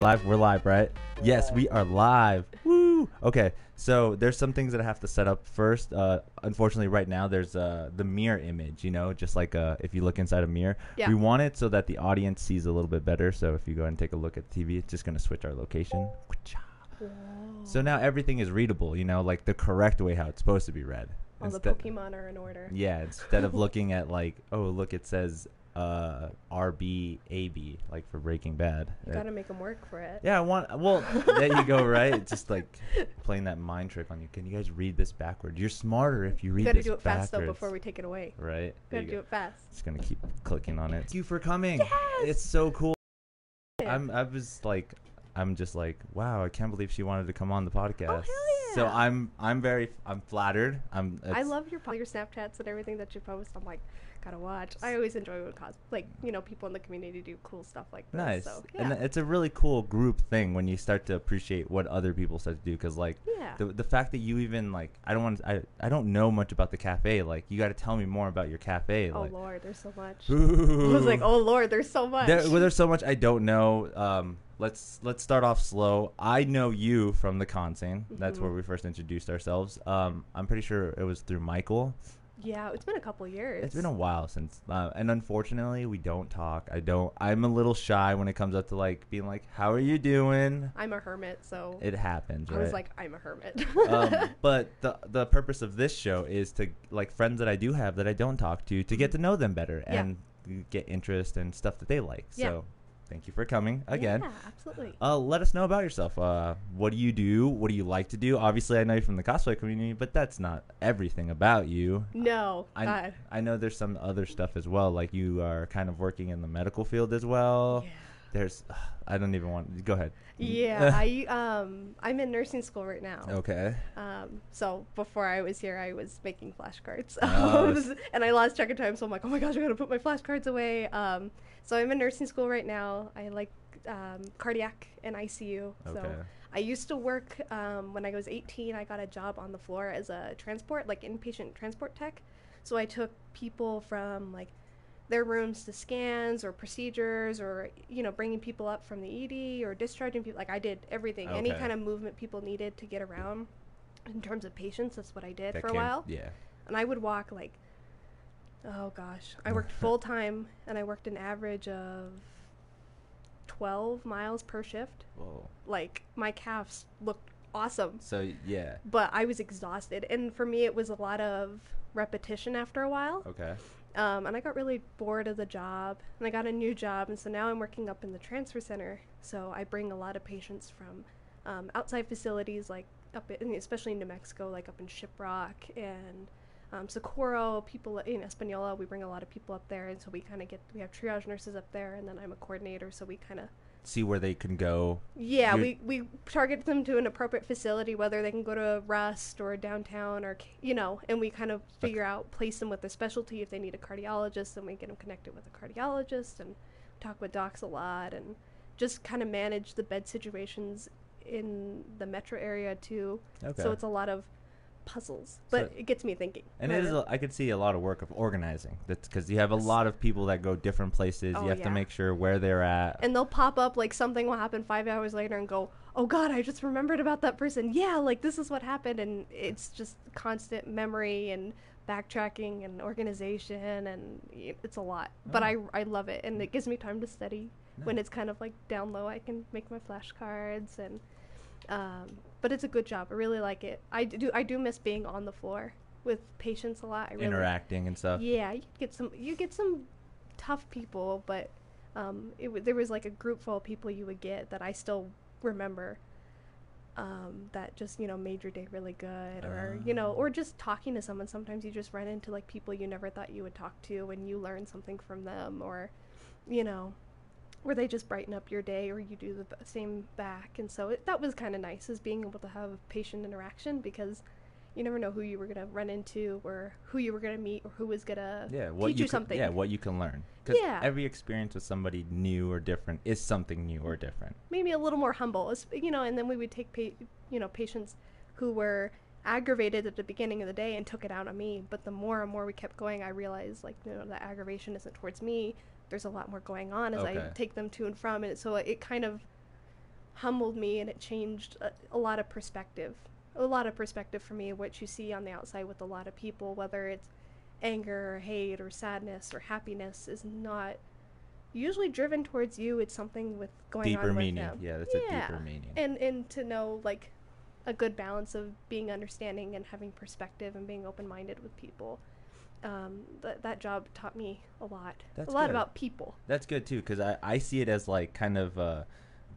Live, we're live, right? Yes, we are live. Woo! Okay, so there's some things that I have to set up first. Uh, unfortunately, right now there's uh, the mirror image. You know, just like uh, if you look inside a mirror, Yeah. we want it so that the audience sees a little bit better. So if you go ahead and take a look at the TV, it's just gonna switch our location. So now everything is readable. You know, like the correct way how it's supposed to be read. All the Pokemon are in order. Yeah, instead of looking at like, oh look, it says uh, RB AB like for Breaking Bad. You gotta make them work for it. yeah, I want. Well, there you go. Right, just like playing that mind trick on you. Can you guys read this backward? You're smarter if you read You gotta do it fast though before we take it away. Right. Gotta you do it fast. Just gonna keep clicking on it. Thank you for coming. Yes! It's so cool. I'm. I was like, I'm just like, wow. I can't believe she wanted to come on the podcast. Oh, hell So. I'm. I'm very. I'm flattered. I'm. I love your your Snapchats and everything that you post. I'm like, gotta watch. I always enjoy when cos like you know people in the community do cool stuff like this. Nice. So And it's a really cool group thing when you start to appreciate what other people start to do. Because like yeah. the the fact that you even like I don't want I I don't know much about the cafe. Like you got to tell me more about your cafe. oh like, lord, there's so much. Ooh. I was like, oh lord, there's so much. There, well, there's so much I don't know. Um, let's let's start off slow. I know you from the con scene. That's Mhm. where we first introduced ourselves. Um, I'm pretty sure it was through Michael. Yeah, it's been a couple years. It's been a while since, uh, and unfortunately, we don't talk. I don't. I'm a little shy when it comes up to like being like, "How are you doing?" I'm a hermit, so It happens, I right? was like, I'm a hermit. um, but the the purpose of this show is to like friends that I do have that I don't talk to to get to know them better Yeah. and get interest and stuff that they like. Yeah. So, thank you for coming again. Yeah, absolutely. Uh, let us know about yourself. Uh, what do you do? What do you like to do? Obviously, I know you from the cosplay community, but that's not everything about you. no, I, God. I know there's some other stuff as well. Like you are kind of working in the medical field as well. Yeah. There's, I don't even want. Go ahead. Yeah, I um I'm in nursing school right now. Okay. Um, so before I was here, I was making flashcards, Oh, and I lost track of time. So I'm like, oh my gosh, I gotta put my flashcards away. Um, so I'm in nursing school right now. I like um, cardiac and ICU. Okay. So I used to work um, when I was 18. I got a job on the floor as a transport, like inpatient transport tech. So I took people from like their rooms to scans or procedures or you know bringing people up from the ED or discharging people. Like I did everything, any kind of movement people needed to get around. In terms of patients, that's what I did That for a while. Yeah. And I would walk like, oh gosh, I worked full time and I worked an average of 12 miles per shift. Whoa. Like my calves looked awesome, So yeah. but I was exhausted. And for me, it was a lot of repetition after a while. Okay. Um, and I got really bored of the job, and I got a new job, and so now I'm working up in the transfer center. So I bring a lot of patients from um, outside facilities, like up in, especially in New Mexico, like up in Shiprock and um, Socorro. People in Espanola, we bring a lot of people up there, and so we kind of get we have triage nurses up there, and then I'm a coordinator, so we kind of See where they can go. yeah, You're- we, we target them to an appropriate facility, whether they can go to a Rust or a downtown or, you know, and we kind of figure out, place them with a specialty. If they need a cardiologist, then we get them connected with a cardiologist and talk with docs a lot and just kind of manage the bed situations in the metro area too. Okay. So it's a lot of puzzles, but So- it gets me thinking. and it is. A, I could see a lot of work of organizing. That's because you have a lot of people that go different places. Oh, you have to make sure where they're at. and they'll pop up like something will happen five hours later and go oh god i just remembered about that person yeah like this is what happened and it's just constant memory and backtracking and organization and it's a lot but I, I love it and it gives me time to study when it's kind of like down low i can make my flashcards and um, but it's a good job i really like it i do i do miss being on the floor with patients a lot I really, interacting and stuff. yeah, you get some you get some tough people, but um, it there was like a group full of people you would get that I still remember. Um, that just you know made your day really good, or you know, or just talking to someone. Sometimes you just run into like people you never thought you would talk to, and you learn something from them, or you know, or they just brighten up your day, or you do the same back. And so it, that was kind of nice, is being able to have patient interaction because you never know who you were gonna run into, or who you were gonna meet, or who was gonna Yeah, what teach you you can- something. Yeah, what you can learn. Because Yeah. every experience with somebody new or different is something new or different. maybe a little more humble, you know. And then we would take, pa- you know, patients who were aggravated at the beginning of the day and took it out on me. But the more and more we kept going, I realized like, you know, the aggravation isn't towards me. There's a lot more going on as I take them to and from, and so it kind of humbled me and it changed a, a lot of perspective. A lot of perspective for me, what you see on the outside with a lot of people, whether it's anger or hate or sadness or happiness, is not usually driven towards you. It's something with going deeper on with meaning. them. Yeah, that's a deeper meaning. And and to know like a good balance of being understanding and having perspective and being open minded with people. Um, that that job taught me a lot. That's a lot good. about people. That's good too, because I, I see it as like kind of uh,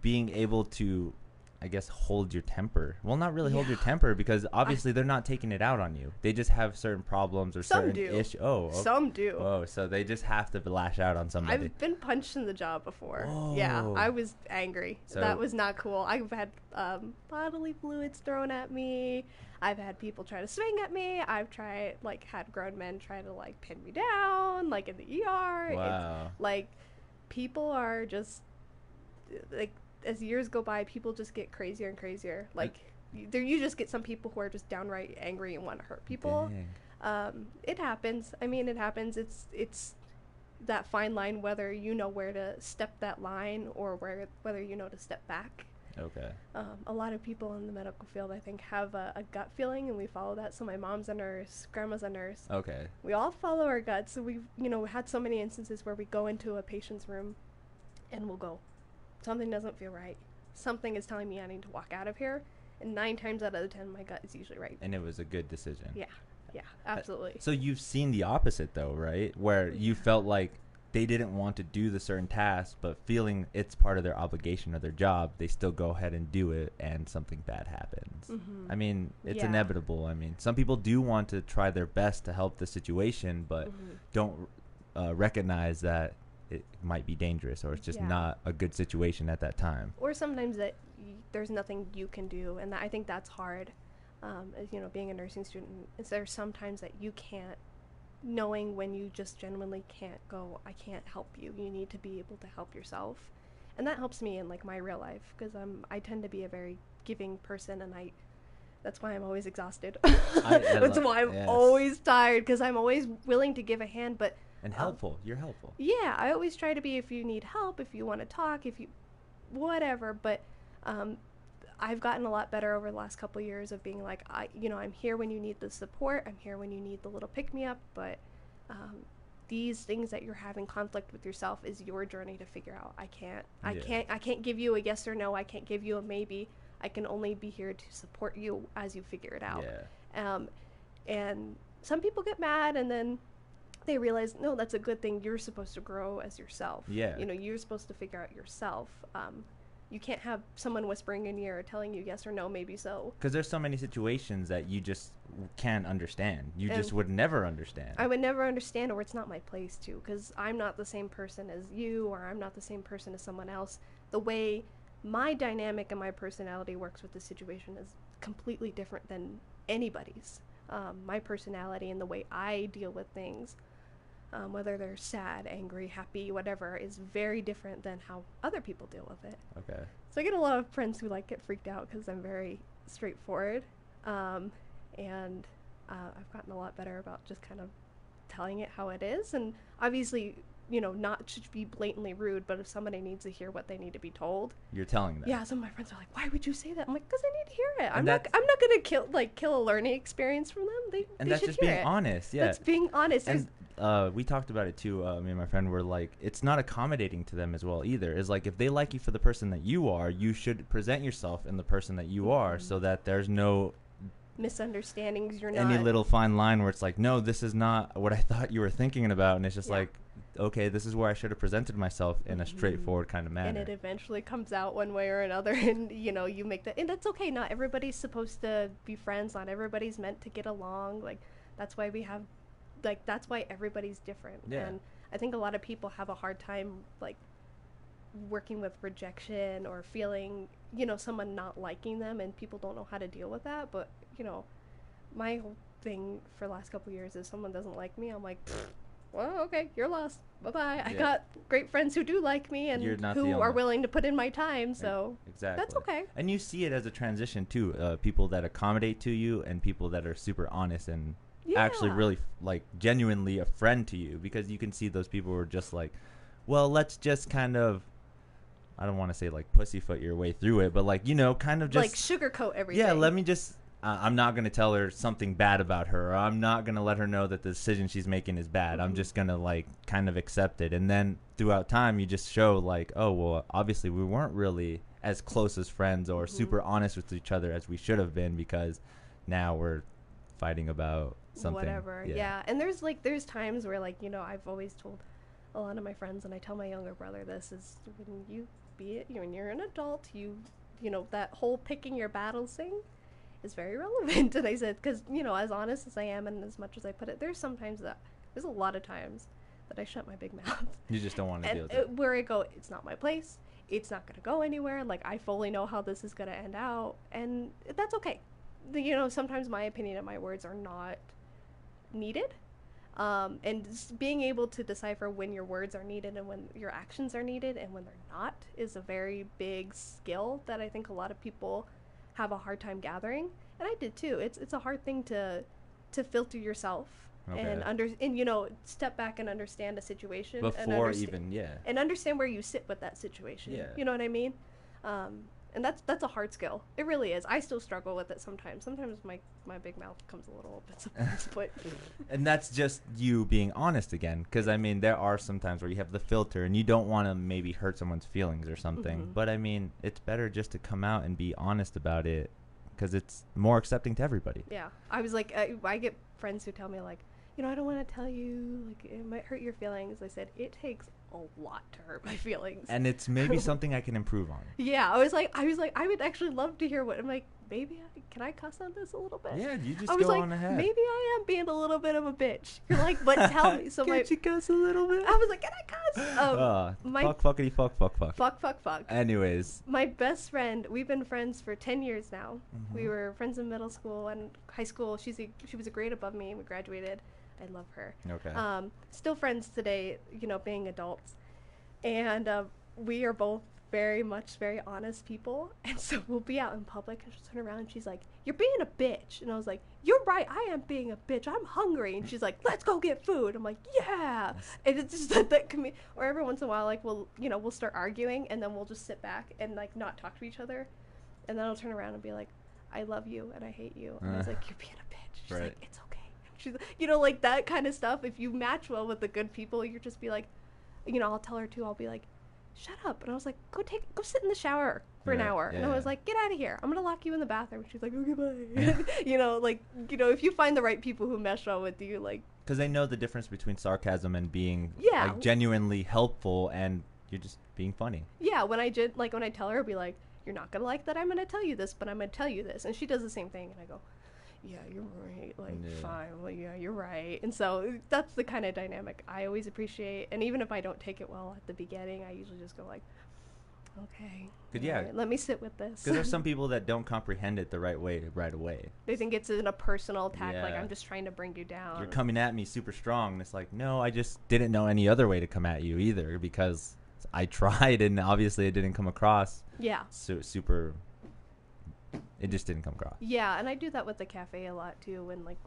being able to, I guess, hold your temper. Well, not really hold your temper because obviously they're not taking it out on you. They just have certain problems or Some certain do. issues. Oh, okay. Some do. Oh, so they just have to lash out on somebody. I've been punched in the jaw before. Yeah, Whoa. I was angry. So- that was not cool. I've had um, bodily fluids thrown at me. I've had people try to swing at me. I've tried, like, had grown men try to like pin me down, like in the ER. It's- wow. like, people are just like as years go by, people just get crazier and crazier. Like, there you just get some people who are just downright angry and want to hurt people um, it happens. I mean, it happens. It's it's that fine line whether you know where to step that line or where whether you know to step back. Okay. Um, a lot of people in the medical field, I think, have a, a gut feeling, and we follow that. So my mom's a nurse, grandma's a nurse. Okay. We all follow our guts. So we've you know had so many instances where we go into a patient's room, and we'll go, something doesn't feel right. Something is telling me I need to walk out of here. And nine times out of the ten, my gut is usually right. And it was a good decision. Yeah, yeah, absolutely. So you've seen the opposite though, right? Where you felt like they didn't want to do the certain task, but feeling it's part of their obligation or their job, they still go ahead and do it, and something bad happens. Mhm. I mean, it's Yeah. inevitable. I mean, some people do want to try their best to help the situation, but Mhm. don't uh, recognize that it might be dangerous or it's just Yeah. not a good situation at that time. or sometimes that y- there's nothing you can do and that, i think that's hard um, as you know being a nursing student is there sometimes that you can't knowing when you just genuinely can't go i can't help you you need to be able to help yourself and that helps me in like my real life because i'm i tend to be a very giving person and i that's why i'm always exhausted I that's lo- why i'm yes. always tired because i'm always willing to give a hand but And Um, helpful. You're helpful. yeah, I always try to be if you need help, if you want to talk, if you whatever, but um I've gotten a lot better over the last couple years of being like I you know, I'm here when you need the support, I'm here when you need the little pick me up, but um these things that you're having conflict with yourself is your journey to figure out. I can't I Yeah. can't I can't give you a yes or no. I can't give you a maybe. I can only be here to support you as you figure it out. Yeah. Um, and some people get mad and then they realize, no, that's a good thing. You're supposed to grow as yourself. Yeah. You know, you're supposed to figure out yourself. Um, you can't have someone whispering in your ear telling you yes or no, maybe so. Because there's so many situations that you just can't understand. You just would never understand. I would never understand, or it's not my place to, because I'm not the same person as you, or I'm not the same person as someone else. The way my dynamic and my personality works with the situation is completely different than anybody's. Um, my personality and the way I deal with things, um, whether they're sad, angry, happy, whatever, is very different than how other people deal with it. okay. So I get a lot of friends who like get freaked out because I'm very straightforward, um, and uh, I've gotten a lot better about just kind of telling it how it is, and obviously, you know, not to be blatantly rude, but if somebody needs to hear what they need to be told, You're telling them. yeah. Some of my friends are like, "Why would you say that?" I'm like, "Cause I need to hear it. I'm not. I'm not gonna kill like kill a learning experience from them. They And they that's just being it. honest. Yeah. That's being honest. And uh, we talked about it too. Uh, me and my friend were like, it's not accommodating to them as well either. Is like if they like you for the person that you are, you should present yourself in the person that you are, Mm-hmm. so that there's no misunderstandings. You're not any little fine line where it's like, no, this is not what I thought you were thinking about, and it's just Yeah. like, okay, this is where I should have presented myself in a Mhm. straightforward kind of manner. and it eventually comes out one way or another and you know you make that and that's okay not everybody's supposed to be friends not everybody's meant to get along like that's why we have like that's why everybody's different Yeah. and i think a lot of people have a hard time like working with rejection or feeling you know someone not liking them and people don't know how to deal with that but you know my whole thing for the last couple of years is someone doesn't like me i'm like well okay you're lost bye-bye i Yeah. got great friends who do like me and who are willing to put in my time so exactly. that's okay And you see it as a transition too. Uh, people that accommodate to you, and people that are super honest and actually really like genuinely a friend to you, because you can see those people who are just like, well, let's just kind of I don't want to say like pussyfoot your way through it, but like you know, kind of just like sugarcoat everything. yeah. Let me just. Uh, I'm not gonna tell her something bad about her. Or I'm not gonna let her know that the decision she's making is bad. I'm Mhm. just gonna like kind of accept it, and then throughout time, you just show like, oh well, obviously we weren't really as close as friends or Mhm. super honest with each other as we should have been because now we're fighting about something. whatever. Yeah. And there's like there's times where like, you know, I've always told a lot of my friends and I tell my younger brother this is when you be it you know when you're an adult, you you know, that whole picking your battles thing is very relevant. And I said cuz you know, as honest as I am and as much as I put it, there's sometimes that there's a lot of times that I shut my big mouth. You just don't want to deal with it. where I go, it's not my place. It's not going to go anywhere. Like I fully know how this is going to end out, and that's okay. The, you know, sometimes my opinion and my words are not needed, um, and being able to decipher when your words are needed and when your actions are needed and when they're not is a very big skill that I think a lot of people have a hard time gathering, and I did too. It's it's a hard thing to to filter yourself and under and you know step back and understand a situation and Before understa- even, yeah. and understand where you sit with that situation. Yeah. You know what I mean? Um, and that's that's a hard skill. It really is. I still struggle with it sometimes. Sometimes my my big mouth comes a little bit sometimes, but And that's just you being honest again. Because, I mean, there are some times where you have the filter and you don't want to maybe hurt someone's feelings or something. Mhm. But, I mean, it's better just to come out and be honest about it because it's more accepting to everybody. yeah, I was like, I, I get friends who tell me like, you know, I don't want to tell you, like it might hurt your feelings. I said it takes a lot to hurt my feelings. And it's maybe something I can improve on. yeah, I was like, I was like, I would actually love to hear what I'm like. Maybe I, can I cuss on this a little bit? Yeah, you just I was go like, on ahead. maybe I am being a little bit of a bitch. You're like, but tell me. So my, Can't you cuss a little bit? I was like, can I cuss? Um, Uh, my- fuck, fuckity, fuck, fuck, fuck. fuck, fuck, fuck. Anyways, My best friend, we've been friends for 10 years now. We Mhm. were friends in middle school and high school. She's a, she was a grade above me. We graduated. I love her. okay. Um, still friends today, you know, being adults. And uh, we are both very much very honest people. And so we'll be out in public and she'll turn around and she's like, You're being a bitch. And I was like, You're right. I am being a bitch. I'm hungry. And she's like, Let's go get food. I'm like, Yeah. And it's just that, that can be, or every once in a while, like, we'll, you know, we'll start arguing and then we'll just sit back and, like, not talk to each other. And then I'll turn around and be like, I love you and I hate you. And I was Uh. like, You're being a bitch. She's Right. like, It's okay. She's, you know, like that kind of stuff. If you match well with the good people, you just be like, you know, I'll tell her too. I'll be like, shut up. And I was like, go take, go sit in the shower for an hour. And I yeah. was like, get out of here. I'm gonna lock you in the bathroom. She's like, okay, bye. you know, like, you know, if you find the right people who mesh well with you, like, Because they know the difference between sarcasm and being Yeah. like genuinely helpful and you're just being funny. yeah, when I did, like, when I tell her, I'll be like, you're not gonna like that. I'm gonna tell you this, but I'm gonna tell you this. And she does the same thing. And I go, yeah, you're right. Like, Yeah. fine. Well, yeah, you're right. And so that's the kind of dynamic I always appreciate. And even if I don't take it well at the beginning, I usually just go like, okay. Good, yeah. alright, let me sit with this. Because there's some people that don't comprehend it the right way right away. they think it's in a personal attack, like I'm just trying to bring you down. You're coming at me super strong. And it's like, no, I just didn't know any other way to come at you either because I tried and obviously it didn't come across Yeah. su- super. It just didn't come across. Yeah, and I do that with the cafe a lot too. When like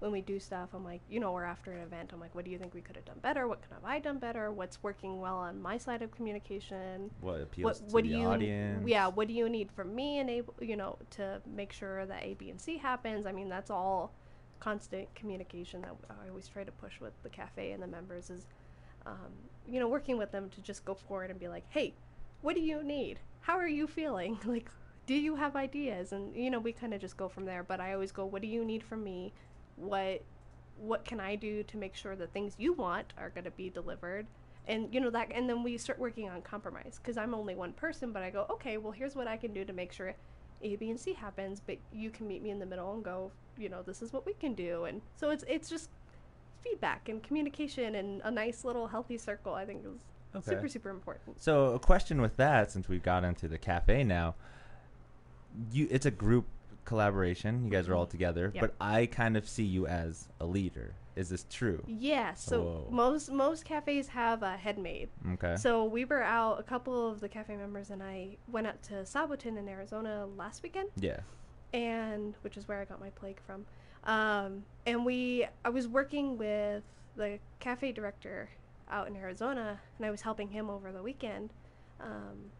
when we do stuff, I'm like, you know, we're after an event, I'm like, what do you think we could have done better? What could have I done better? What's working well on my side of communication? What appeals What to what the do you audience? yeah? What do you need from me and able you know to make sure that A, B, and C happens? I mean, that's all constant communication that I always try to push with the cafe and the members is, um, you know, working with them to just go forward and be like, hey, what do you need? How are you feeling? Like, do you have ideas? And you know, we kind of just go from there. But I always go, what do you need from me? What what can I do to make sure the things you want are going to be delivered? And you know that, and then we start working on compromise because I'm only one person. But I go, okay, well, here's what I can do to make sure A, B, and C happens. But you can meet me in the middle and go, you know, this is what we can do. And so it's it's just feedback and communication and a nice little healthy circle. I think is Okay. super super important. So a question with that, since we've got into the cafe now, you it's a group collaboration. You guys are all Mhm. together, Yep. but I kind of see you as a leader. Is this true? Yeah, so Whoa. most most cafes have a head maid. Okay. So we were out. A couple of the cafe members and I went out to Saboten in Arizona last weekend, yeah. and which is where I got my plague from. Um, and we, I was working with the cafe director out in Arizona, and I was helping him over the weekend. Um,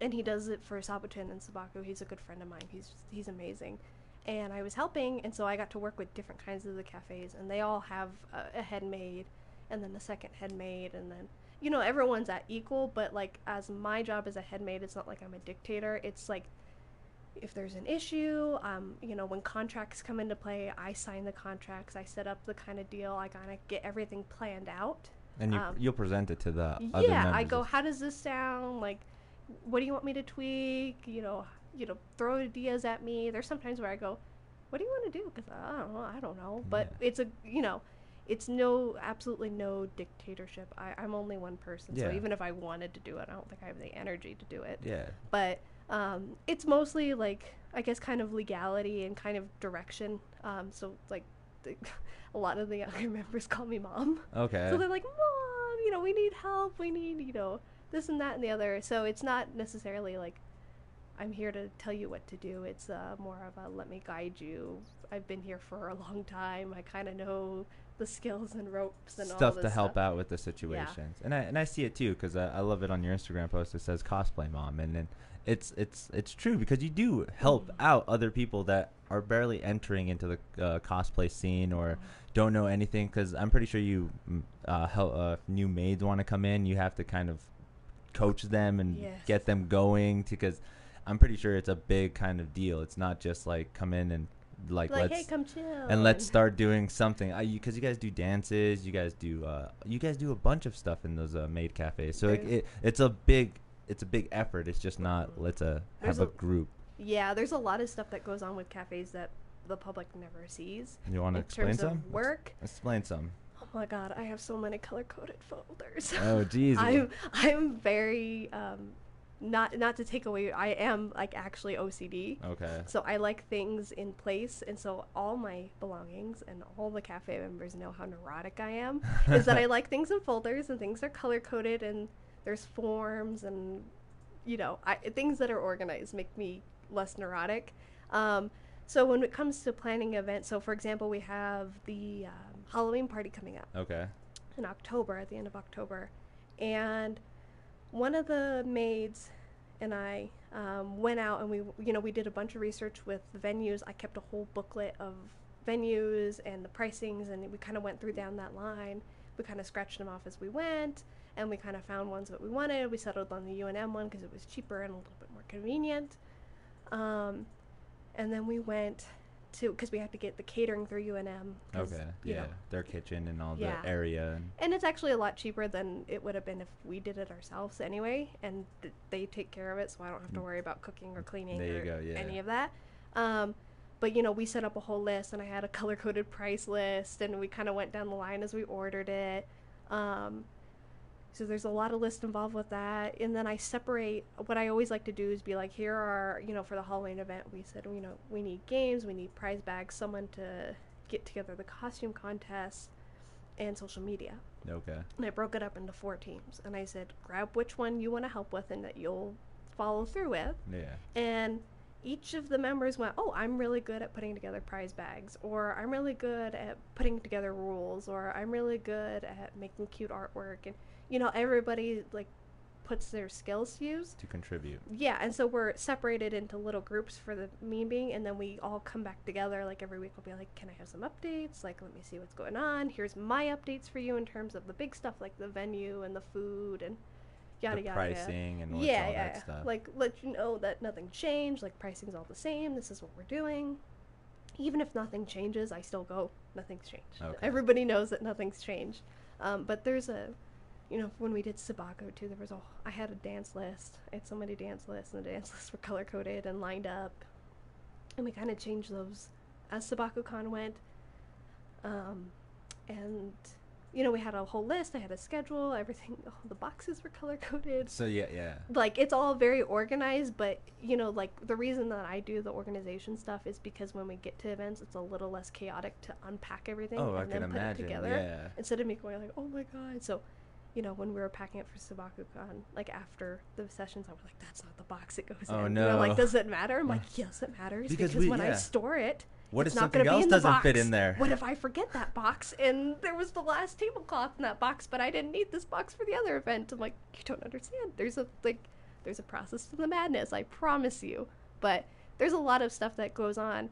and he does it for Saboten and Sabaku. He's a good friend of mine. He's he's amazing. And I was helping, and so I got to work with different kinds of the cafes, and they all have a, a head maid, and then the second head maid, and then you know everyone's at equal. But like as my job as a head maid, it's not like I'm a dictator. It's like if there's an issue, um, you know, when contracts come into play, I sign the contracts. I set up the kind of deal. I kind of get everything planned out. And you Um, you'll present it to the other yeah. I go. How does this sound? Like, what do you want me to tweak? You know, you know, throw ideas at me. There's sometimes where I go, what do you want to do? Because I don't know. I don't know. But Yeah. it's a you know, it's no absolutely no dictatorship. I, I'm only one person, so even if I wanted to do it, I don't think I have the energy to do it Yeah. but um, it's mostly like I guess kind of legality and kind of direction. Um, so like the, a lot of the younger members call me mom. Okay. So they're like, "Mom, you know, we need help. We need, you know, this and that and the other." So it's not necessarily like I'm here to tell you what to do. It's uh, more of a let me guide you. I've been here for a long time. I kind of know the skills and ropes and all stuff to help stuff. out with the situations, and I and I see it too because I, I love it on your Instagram post. It says cosplay mom, and then it's it's it's true because you do help Mhm. out other people that are barely entering into the uh, cosplay scene or don't know anything. Because I'm pretty sure you mm, uh, help uh, new maids want to come in, you have to kind of coach them and Yes. get them going because I'm pretty sure it's a big kind of deal. It's not just like come in and like, Like, let's hey, come chill. and let's start doing something. Because you guys do dances, you guys do uh, you guys do a bunch of stuff in those uh, maid cafes. So like, There's- it, it's a big it's a big effort. It's just not let's uh, have a, a- group. Yeah, there's a lot of stuff that goes on with cafes that the public never sees. You want to explain some? work. Explain some. Oh my god, I have so many color coded folders. Oh jeez. I'm I'm very um not not to take away I am like actually OCD. Okay. So I like things in place and so all my belongings and all the cafe members know how neurotic I am is that I like things in folders and things are color coded and there's forms and you know, I things that are organized make me less neurotic. Um so when it comes to planning events, so for example, we have the um, Halloween party coming up Okay. in October, at the end of October, and one of the maids and I um, went out and we, you know, we did a bunch of research with the venues. I kept a whole booklet of venues and the pricings, and we kind of went through down that line. We kind of scratched them off as we went, and we kind of found ones that we wanted. We settled on the UNM one because it was cheaper and a little bit more convenient. Um, and then we went to because we had to get the catering through UNM. Okay. Yeah. know, Their kitchen and all Yeah. the area. And and it's actually a lot cheaper than it would have been if we did it ourselves anyway. And th- they take care of it, so I don't have to Mm. worry about cooking or cleaning There you or go, yeah. any of that. Um, but you know, we set up a whole list, and I had a color coded price list, and we kind of went down the line as we ordered it. Um, so there's a lot of lists involved with that, and then I separate. What I always like to do is be like, here are you know for the Halloween event, we said you know we need games, we need prize bags, someone to get together the costume contest, and social media. okay. And I broke it up into four teams. And I said, grab which one you want to help with and that you'll follow through with. Yeah. And each of the members went, Oh, I'm really good at putting together prize bags, or I'm really good at putting together rules, or I'm really good at making cute artwork. And, you know, everybody like puts their skills to use. To contribute. Yeah, and so we're separated into little groups for the meeting, and then we all come back together. Like every week, we'll be like, "Can I have some updates? Like, let me see what's going on. Here's my updates for you in terms of the big stuff, like the venue and the food and yada the yada." pricing and what's yeah, yeah, yeah. stuff. like let you know that nothing changed. Like pricing's all the same. This is what we're doing. Even if nothing changes, I still go. Nothing's changed. Okay. Everybody knows that nothing's changed. Um, but there's a you know, when we did Sabaku too, there was a I had a dance list. I had so many dance lists, and the dance lists were color coded and lined up, and we kind of changed those as SabakuCon went. Um, and you know, we had a whole list. I had a schedule. Everything, all the boxes were color coded. so yeah, yeah. Like it's all very organized, but you know, like the reason that I do the organization stuff is because when we get to events, it's a little less chaotic to unpack everything Oh, I and can then put imagine. it together Yeah. instead of me going like, "Oh my god!" So, you know, when we were packing it for SabakuCon, like after the sessions, I was like, "That's not the box it goes Oh, in." They're like, "Does it matter?" I'm like, "Yes, it matters Because because, we- when I store it, What it's if not something else in the doesn't fit in there? What if I forget that box and there was the last tablecloth in that box, but I didn't need this box for the other event? I'm like, you don't understand. There's a like, There's a process to the madness, I promise you. But there's a lot of stuff that goes on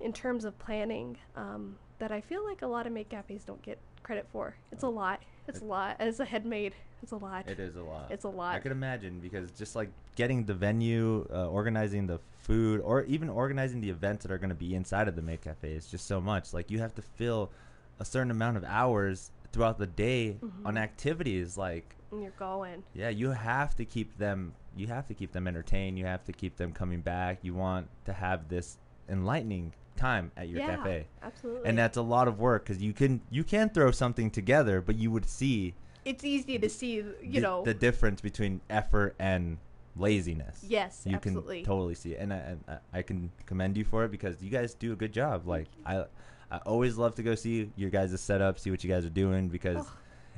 in terms of planning um, that I feel like a lot of make cafes don't get credit for. It's a lot. It's a lot. As a head maid, it's a lot. It is a lot. It's a lot. I could imagine because just like getting the venue, uh, organizing the food, or even organizing the events that are going to be inside of the maid cafe is just so much. Like you have to fill a certain amount of hours throughout the day on Mhm. activities. Like And you're going. yeah, you have to keep them. You have to keep them entertained. You have to keep them coming back. You want to have this enlightening time at your yeah, cafe, absolutely. and that's a lot of work because you can you can throw something together, but you would see it's easy to see, you the, know. the difference between effort and laziness. yes, absolutely. you absolutely. can totally see it, and I, and I- I can commend you for it because you guys do a good job. Like I, I always love to go see your guys' setup, see what you guys are doing because Oh.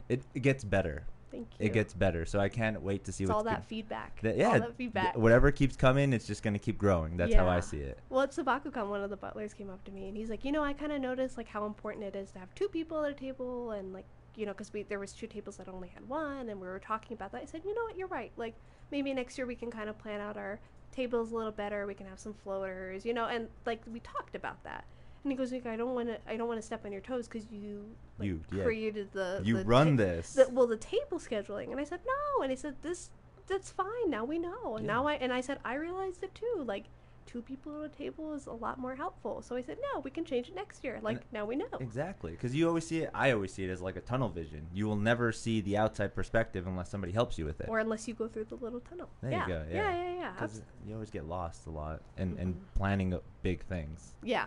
it, it gets better. Thank you. It gets better, so I can't wait to see it's what's all that good- feedback. that- yeah, all that th- feedback. whatever keeps coming, it's just gonna keep growing. That's how I see it. Well, at Sabakucon, one of the butlers came up to me and he's like, you know, I kind of noticed like how important it is to have two people at a table and like, you know, because we there was two tables that only had one, and we were talking about that. I said, you know what, you're right. Like maybe next year we can kind of plan out our tables a little better. We can have some floaters, you know, and like we talked about that. And he goes, Nick, I don't want to, I don't want to step on your toes because you, like, You- yeah. created the, You the run ta- this. the, well, the table scheduling. And I said, no. And he said, this, that's fine. Now we know. And Yeah. now I, and I said, I realized it too. Like, two people at a table is a lot more helpful. So I said, no, we can change it next year. Like, now we know. Exactly, because you always see it. I always see it as like a tunnel vision. You will never see the outside perspective unless somebody helps you with it. Or unless you go through the little tunnel. There yeah. you go, Yeah, yeah. yeah, yeah. abs- you always get lost a lot and and Mhm. planning big things. yeah.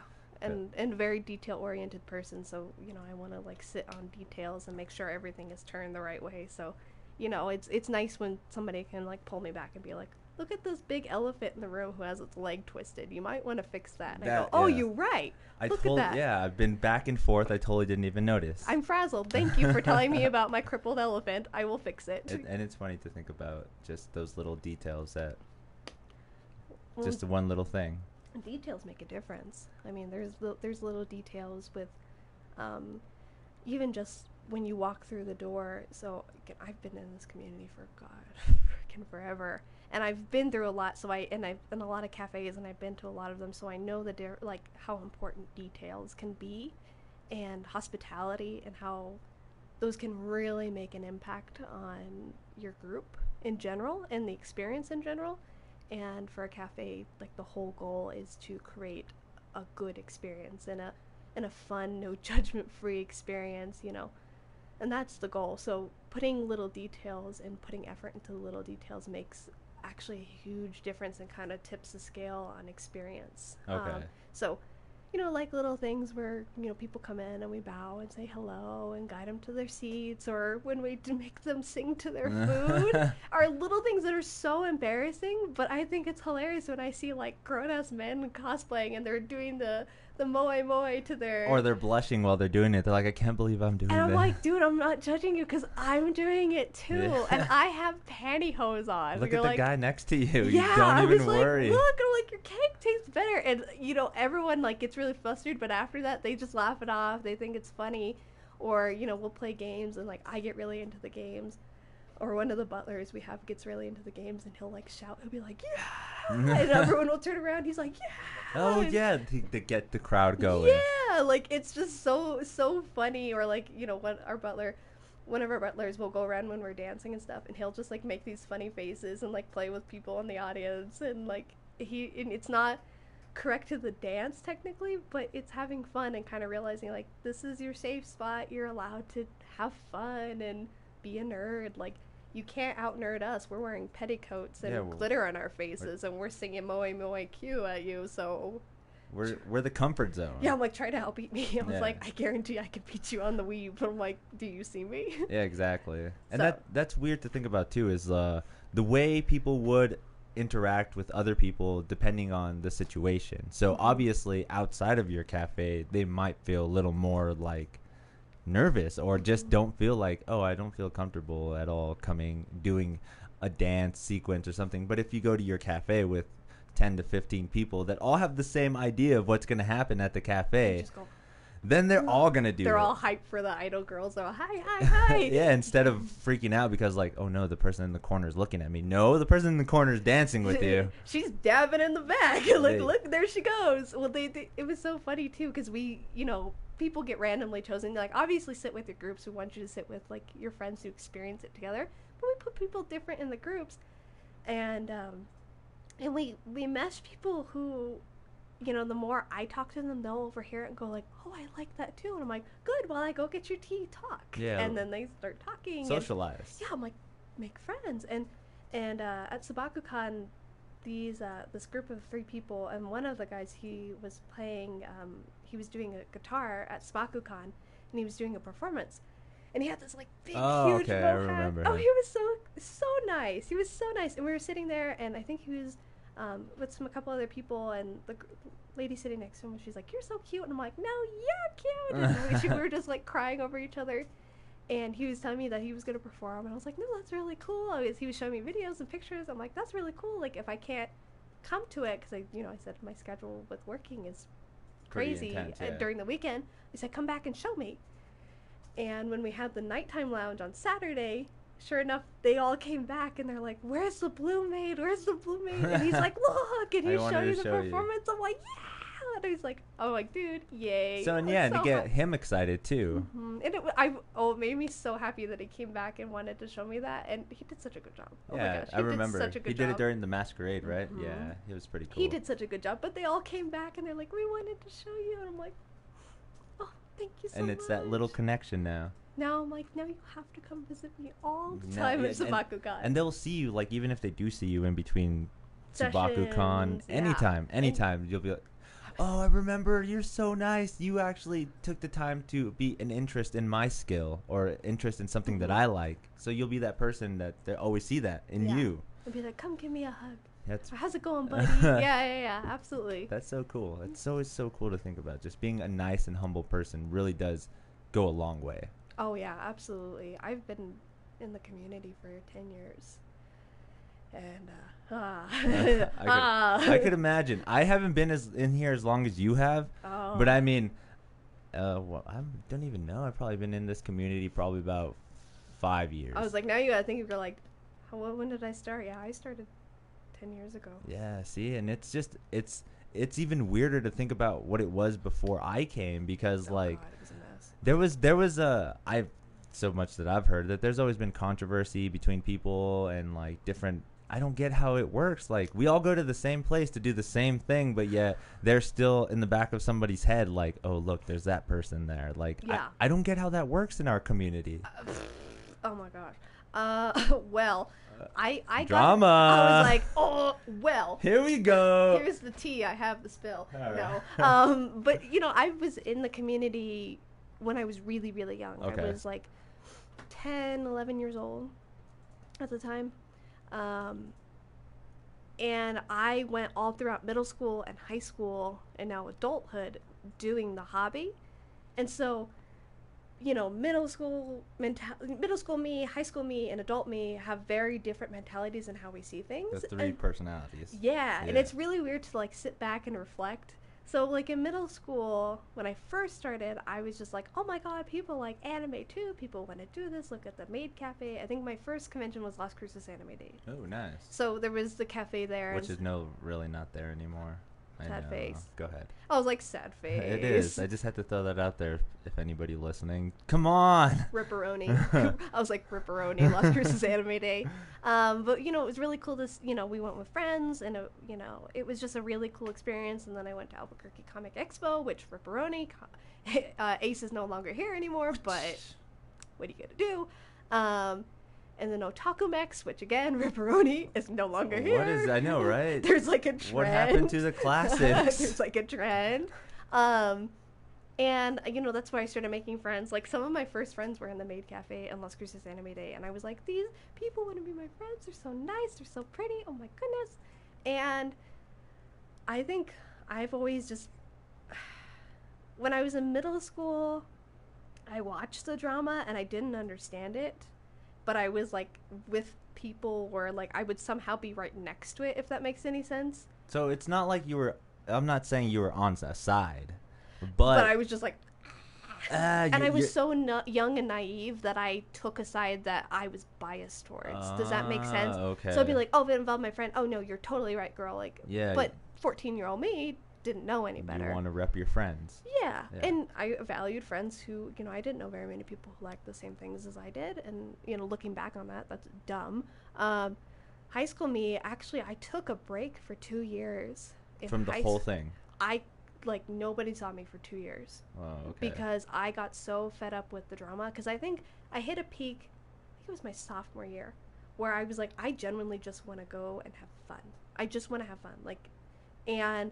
And, and very detail oriented person. So, you know, I want to like sit on details and make sure everything is turned the right way. So, you know, it's, it's nice when somebody can like pull me back and be like, look at this big elephant in the room who has its leg twisted. You might want to fix that. And I go, oh, yeah. you're right. I Look told at that. yeah, I've been back and forth. I totally didn't even notice. I'm frazzled. Thank you for telling me about my crippled elephant. I will fix it. It- and it's funny to think about just those little details that Well, just one little thing. Details make a difference. I mean, there's li- there's little details with, um, even just when you walk through the door. So again, I've been in this community for God, freaking forever, and I've been through a lot. So I and I've been a lot of cafes, and I've been to a lot of them. So I know the di- like how important details can be, and hospitality, and how those can really make an impact on your group in general and the experience in general and for a cafe like the whole goal is to create a good experience and a and a fun no judgment free experience you know? And that's the goal. So putting little details and putting effort into the little details makes actually a huge difference and kind of tips the scale on experience. Okay. Um, so you know like little things where you know people come in and we bow and say hello and guide them to their seats or when we make them sing to their food are little things that are so embarrassing, but I think it's hilarious when I see like grown ass men cosplaying and they're doing the the moe moe to their or they're blushing while they're doing it. They're like, I can't believe I'm doing and I'm that. like, dude, I'm not judging you because I'm doing it too, Yeah. and I have pantyhose on. Look at the like, guy next to you. Yeah, you don't I even was worry. like, look, I'm like, your cake tastes better, and you know, everyone like gets really flustered, but after that, they just laugh it off. They think it's funny, or you know, we'll play games, and like I get really into the games, or one of the butlers we have gets really into the games, and he'll like shout, he'll be like, yeah, and everyone will turn around, he's like, yeah. oh yeah, to, to get the crowd going. yeah, like it's just so so funny. Or like you know, when our butler, one of our butlers will go around when we're dancing and stuff, and he'll just like make these funny faces and like play with people in the audience, and like he and it's not correct to the dance technically, but it's having fun and kind of realizing like this is your safe spot. You're allowed to have fun and be a nerd. Like you can't out nerd us. We're wearing petticoats and Yeah, well, glitter on our faces, and we're singing Moe Moe Kyun at you. So We're we're the comfort zone. yeah, I'm like, try to help beat me. I was Yeah. like, I guarantee I could beat you on the Wii. But I'm like, do you see me? Yeah, exactly. And So- that that's weird to think about too. Is uh, the way people would interact with other people depending on the situation. So Mhm. obviously, outside of your cafe, they might feel a little more like nervous or just don't feel like, oh, I don't feel comfortable at all coming doing a dance sequence or something. But if you go to your cafe with 10 to 15 people that all have the same idea of what's going to happen at the cafe, just go, then they're all gonna do They're it. all hyped for the idol girls. All hi, hi, hi. yeah, instead of freaking out because like, oh no, the person in the corner is looking at me. No, the person in the corner is dancing with you. She's dabbing in the back. like, They- look, there she goes. Well, they, they it was so funny too because we, you know, people get randomly chosen. Like, obviously, sit with your groups. We want you to sit with like your friends who experience it together. But we put people different in the groups, and um, and we we mesh people who. You know, the more I talk to them, they'll overhear it and go like, "Oh, I like that too." And I'm like, "Good. Well, I go get your tea, talk." Yeah. And then they start talking. and- Socialize. yeah, I'm like, make friends. And and uh, at SabakuCon, these uh, this group of three people, and one of the guys he was playing, um, he was doing a guitar at SabakuCon, and he was doing a performance, and he had this like big, Oh, huge okay, remember Oh, he was so so nice. He was so nice, and we were sitting there, and I think he was. Um, with some a couple other people and the lady sitting next to him, she's like, "You're so cute," and I'm like, "No, you're cute." And we, we were just like crying over each other, and he was telling me that he was going to perform and i was like no that's really cool. I was, he was showing me videos and pictures. I'm like that's really cool. Like if i can't come to it because i you know i said my schedule with working is crazy intense, uh, yeah. during the weekend. He said come back and show me. And when we had the nighttime lounge on saturday sure enough they all came back and they're like where's the blue maid where's the blue maid and he's like look and he showed you the show you. performance i'm like yeah and he's like oh like dude yay So and yeah, and to get happy. him excited too. Mhm. And it, I, oh, it made me so happy that he came back and wanted to show me that, and he did such a good job. Oh my gosh, he I remember. Did such a good job. he did job. it during the masquerade, right? Mhm. Yeah, it was pretty cool. He did such a good job, but they all came back and they're like, "We wanted to show you," and I'm like, "Oh, thank you so much. and it's that little connection now. Now I'm like, now you have to come visit me all the time yeah, at and- SabakuCon. And they'll see you like even if they do see you in between Sessions, yeah. anytime, And- anytime you'll be like, "Oh, I remember. You're so nice. You actually took the time to be an interest in my skill or interest in something that Mhm. I like." So you'll be that person that they always see that in Yeah. you. and be like, "Come give me a hug." That's Or, How's it going, buddy? yeah, yeah, yeah, absolutely. that's so cool. It's always so cool to think about. Just being a nice and humble person really does go a long way. Oh yeah, absolutely. I've been in the community for ten years, and uh, ah, I could. I could imagine. I haven't been as in here as long as you have, Oh. but I mean, uh, well, I don't even know. I've probably been in this community probably about five years. I was like, now you gotta think of you're like, how, when did I start? Yeah, I started ten years ago. yeah, see, and it's just it's it's even weirder to think about what it was before I came because Oh, like God, it was a mess. there was there was a I so much that I've heard that there's always been controversy between people and like different I don't get how it works. Like we all go to the same place to do the same thing, but yet they're still in the back of somebody's head like, "Oh, look, there's that person there." Like Yeah. I, I don't get how that works in our community. Oh my gosh. Uh, well, I I got, I was like, oh well. Here we go. Here's the tea. I have the spill. All right. No. Um, but you know, I was in the community when I was really, really young. Okay. I was like 10, 11 years old at the time. Um, and I went all throughout middle school and high school and now adulthood doing the hobby. And so, you know, middle school mental middle school me, high school me, and adult me have very different mentalities in how we see things. the three and- personalities. yeah, and it's really weird to like sit back and reflect. So like in middle school, when I first started, I was just like, "Oh my god, people like anime too. People want to do this. Look at the Maid Cafe." I think my first convention was Las Cruces Anime Day. Oh, nice. So there was the cafe there. Which is no, really not there anymore. I Sad know. face. Go ahead. I was like, "Sad face." It is. I just had to throw that out there. If anybody listening, come on. Ripperoni. I was like Ripperoni, Las Cruces Anime Day. Um, but you know, it was really cool. This, you know, we went with friends, and it, you know, it was just a really cool experience. And then I went to Albuquerque Comic Expo, which Ripperoni, uh, ACE is no longer here anymore. But what are you gonna do? Um, and then Otaku Mex, which again, Ripperoni is no longer here. What is- I know, right? There's like a trend. What happened to the classics? There's like a trend. Um, and uh, you know that's why I started making friends. Like some of my first friends were in the Maid Cafe and Las Cruces Anime Day, and I was like, these people want to be my friends. They're so nice. They're so pretty. Oh my goodness. And I think I've always just when I was in middle school, I watched the drama and I didn't understand it, but I was like with people where like I would somehow be right next to it if that makes any sense. So it's not like you were. I'm not saying you were on a side, but, But, I was just like Uh, and I was so na- young and naive that I took a side that I was biased towards. Does that make sense? Ah, Okay. So I'd be like, "Oh, if it involved my friend, oh no, you're totally right, girl." Like, Yeah, But 14 year old me didn't know any better. You want to rep your friends. Yeah. Yeah. and I valued friends who, you know, I didn't know very many people who liked the same things as I did, and you know, looking back on that, that's dumb. Um, high school me, actually, I took a break for two years. in From the whole thing. I like nobody saw me for two years Oh, okay. because I got so fed up with the drama. Because I think I hit a peak. I think it was my sophomore year, where I was like, I genuinely just want to go and have fun. I just want to have fun. Like, and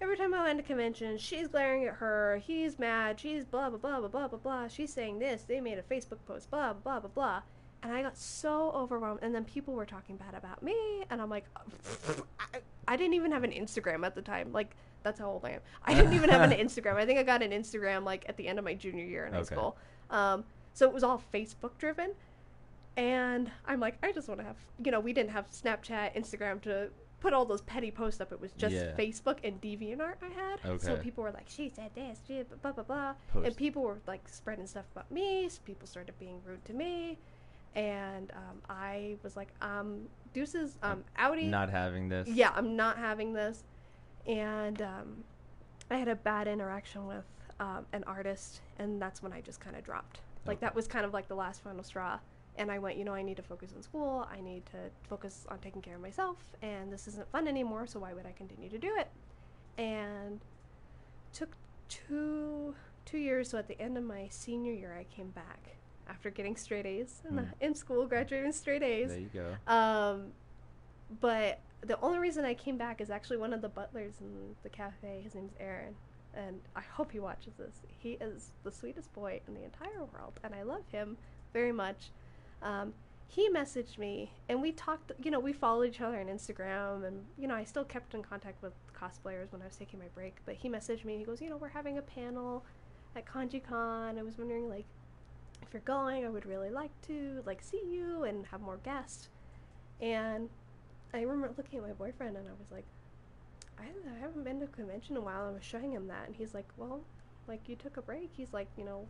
every time I went to convention, she's glaring at her. He's mad. She's blah blah blah blah blah blah blah. She's saying this. They made a Facebook post. Blah blah blah blah. And I got so overwhelmed. And then people were talking bad about me, and I'm like, I, I didn't even have an Instagram at the time. Like that's how old I am. I didn't even have an Instagram. I think I got an Instagram like at the end of my junior year in high Okay. school. Um, so it was all Facebook driven. And I'm like, I just want to have, you know, we didn't have Snapchat, Instagram to put all those petty posts up. It was just Yeah. Facebook and DeviantArt I had. So people were like, she said this, she blah blah blah, Post. and people were like spreading stuff about me. So people started being rude to me, and um, I was like, um, deuces, um, outie. Not having this. Yeah, I'm not having this. And um, I had a bad interaction with um, an artist, and that's when I just kind of dropped. Like, Okay. that was kind of like the last final straw. And I went, you know, I need to focus on school. I need to focus on taking care of myself. And this isn't fun anymore, so why would I continue to do it? And took two two years. So at the end of my senior year, I came back after getting straight A's in, the, Mm. in school, graduating straight A's. There you go. Um, but the only reason I came back is actually one of the butlers in the cafe. His name's Aaron, and I hope he watches this. He is the sweetest boy in the entire world, and I love him very much. Um, he messaged me, and we talked. You know, we followed each other on Instagram, and you know, I still kept in contact with cosplayers when I was taking my break. But he messaged me. He goes, you know, we're having a panel at KanjiCon. I was wondering, like, if you're going, I would really like to like see you and have more guests. And I remember looking at my boyfriend and I was like, I, I haven't been to a convention in a while. I was showing him that, and he's like, Well, like you took a break. He's like, you know,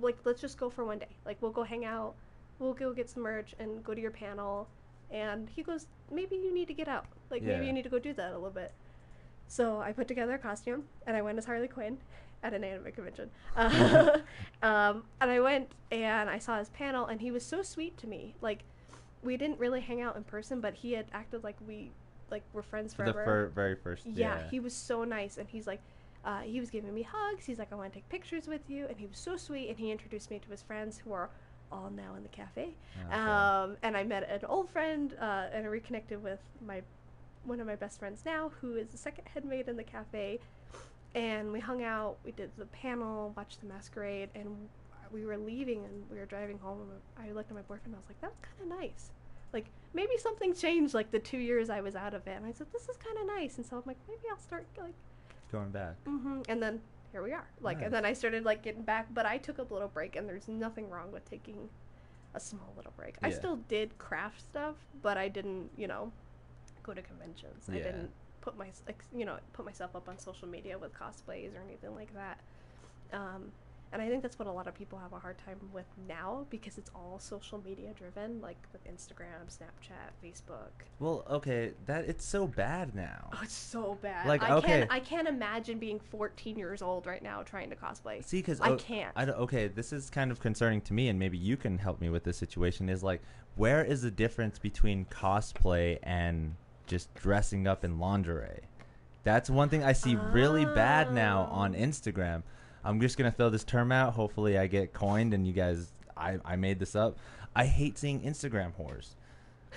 like let's just go for one day. Like we'll go hang out, we'll go get some merch and go to your panel. And he goes, Maybe you need to get out. Like maybe you need to go do that a little bit. So I put together a costume and I went as Harley Quinn at an anime convention. Uh, um, and I went and I saw his panel and he was so sweet to me. Like we didn't really hang out in person, but he had acted like we like were friends For the forever. fir- very first. yeah, Yeah. he was so nice and he's like uh, he was giving me hugs. He's like, I want to take pictures with you, and he was so sweet. And he introduced me to his friends, who are all now in the cafe. Okay. Um, and I met an old friend uh, and I reconnected with my one of my best friends now, who is the second head maid in the cafe. And we hung out. We did the panel, watched the masquerade, and we were leaving and we were driving home. And I looked at my boyfriend. and I was like, "That's kind of nice. Like maybe something changed. Like the two years I was out of it." And I said, "This is kind of nice." And so I'm like, "Maybe I'll start like." Going back. hmm And then here we are. Like, Nice. and then I started like getting back, but I took a little break, and there's nothing wrong with taking a small little break. I still did craft stuff, but I didn't, you know, go to conventions. I didn't put my, like, you know, put myself up on social media with cosplays or anything like that. Um, and I think that's what a lot of people have a hard time with now because it's all social media driven, like with Instagram, Snapchat, Facebook. Well, okay, that it's so bad now. Oh, it's so bad. Like, I okay. can't. I can't imagine being 14 years old right now trying to cosplay. See, because I oh, can't. I okay, this is kind of concerning to me, and maybe you can help me with this situation. Is like, where is the difference between cosplay and just dressing up in lingerie? That's one thing I see really bad now on Oh. Instagram. I'm just gonna throw this term out. Hopefully, I get coined, and you guys, I, I made this up. I hate seeing Instagram whores.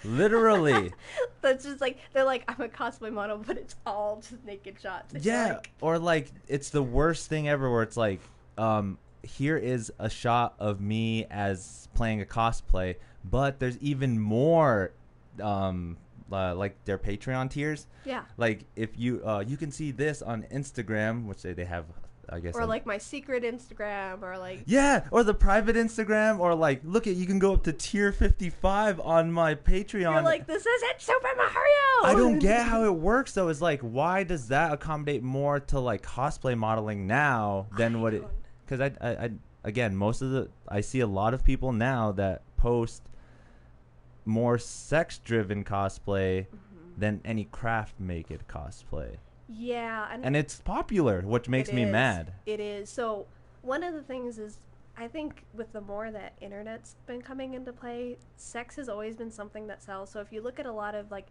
Literally. That's just like they're like I'm a cosplay model, but it's all just naked shots. Yeah, like, or like it's the worst thing ever where it's like um here is a shot of me as playing a cosplay, but there's even more um uh, like their Patreon tiers. yeah. Like if you uh you can see this on Instagram, which they, they have I guess Or like my secret Instagram, or like yeah, or the private Instagram, or like, look at you can go up to tier fifty five on my Patreon. you're like this isn't Super Mario. I don't get how it works though. Is like, why does that accommodate more to like cosplay modeling now than I what it? don't. Because I, I, I again, most of the I see a lot of people now that post more sex-driven cosplay Mm-hmm. than any craft make it cosplay, Yeah, and, and it's popular, which makes me is. mad. It is. So one of the things is I think with the more that internet's been coming into play, sex has always been something that sells. So if you look at a lot of like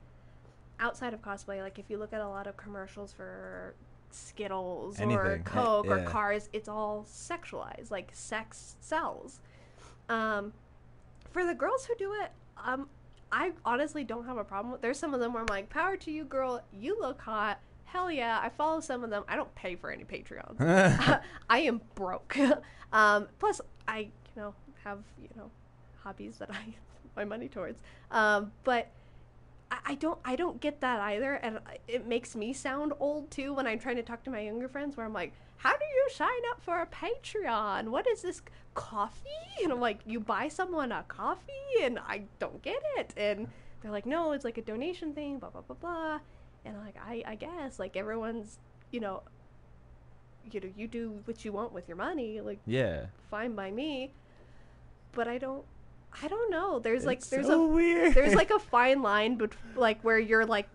outside of cosplay, like if you look at a lot of commercials for Skittles or Anything. Eh, Coke or yeah. cars, it's all sexualized. Like sex sells. Um, for the girls who do it, um, I honestly don't have a problem with. There's some of them where I'm like, "Power to you, girl! You look hot. Hell yeah!" I follow some of them. I don't pay for any Patreon. I am broke. um, plus, I you know have you know hobbies that I my money towards. Um, but I, I don't I don't get that either, and it makes me sound old too when I'm trying to talk to my younger friends. Where I'm like, "How do you sign up for a Patreon? What is this Ko-fi?" And I'm like, "You buy someone a coffee?" And I don't get it. And they're like, "No, it's like a donation thing." Blah blah blah blah. And like, I I guess like everyone's you know you know you do what you want with your money like yeah, fine by me. But i don't i don't know. There's like It's there's so a weird. there's like a fine line but like where you're like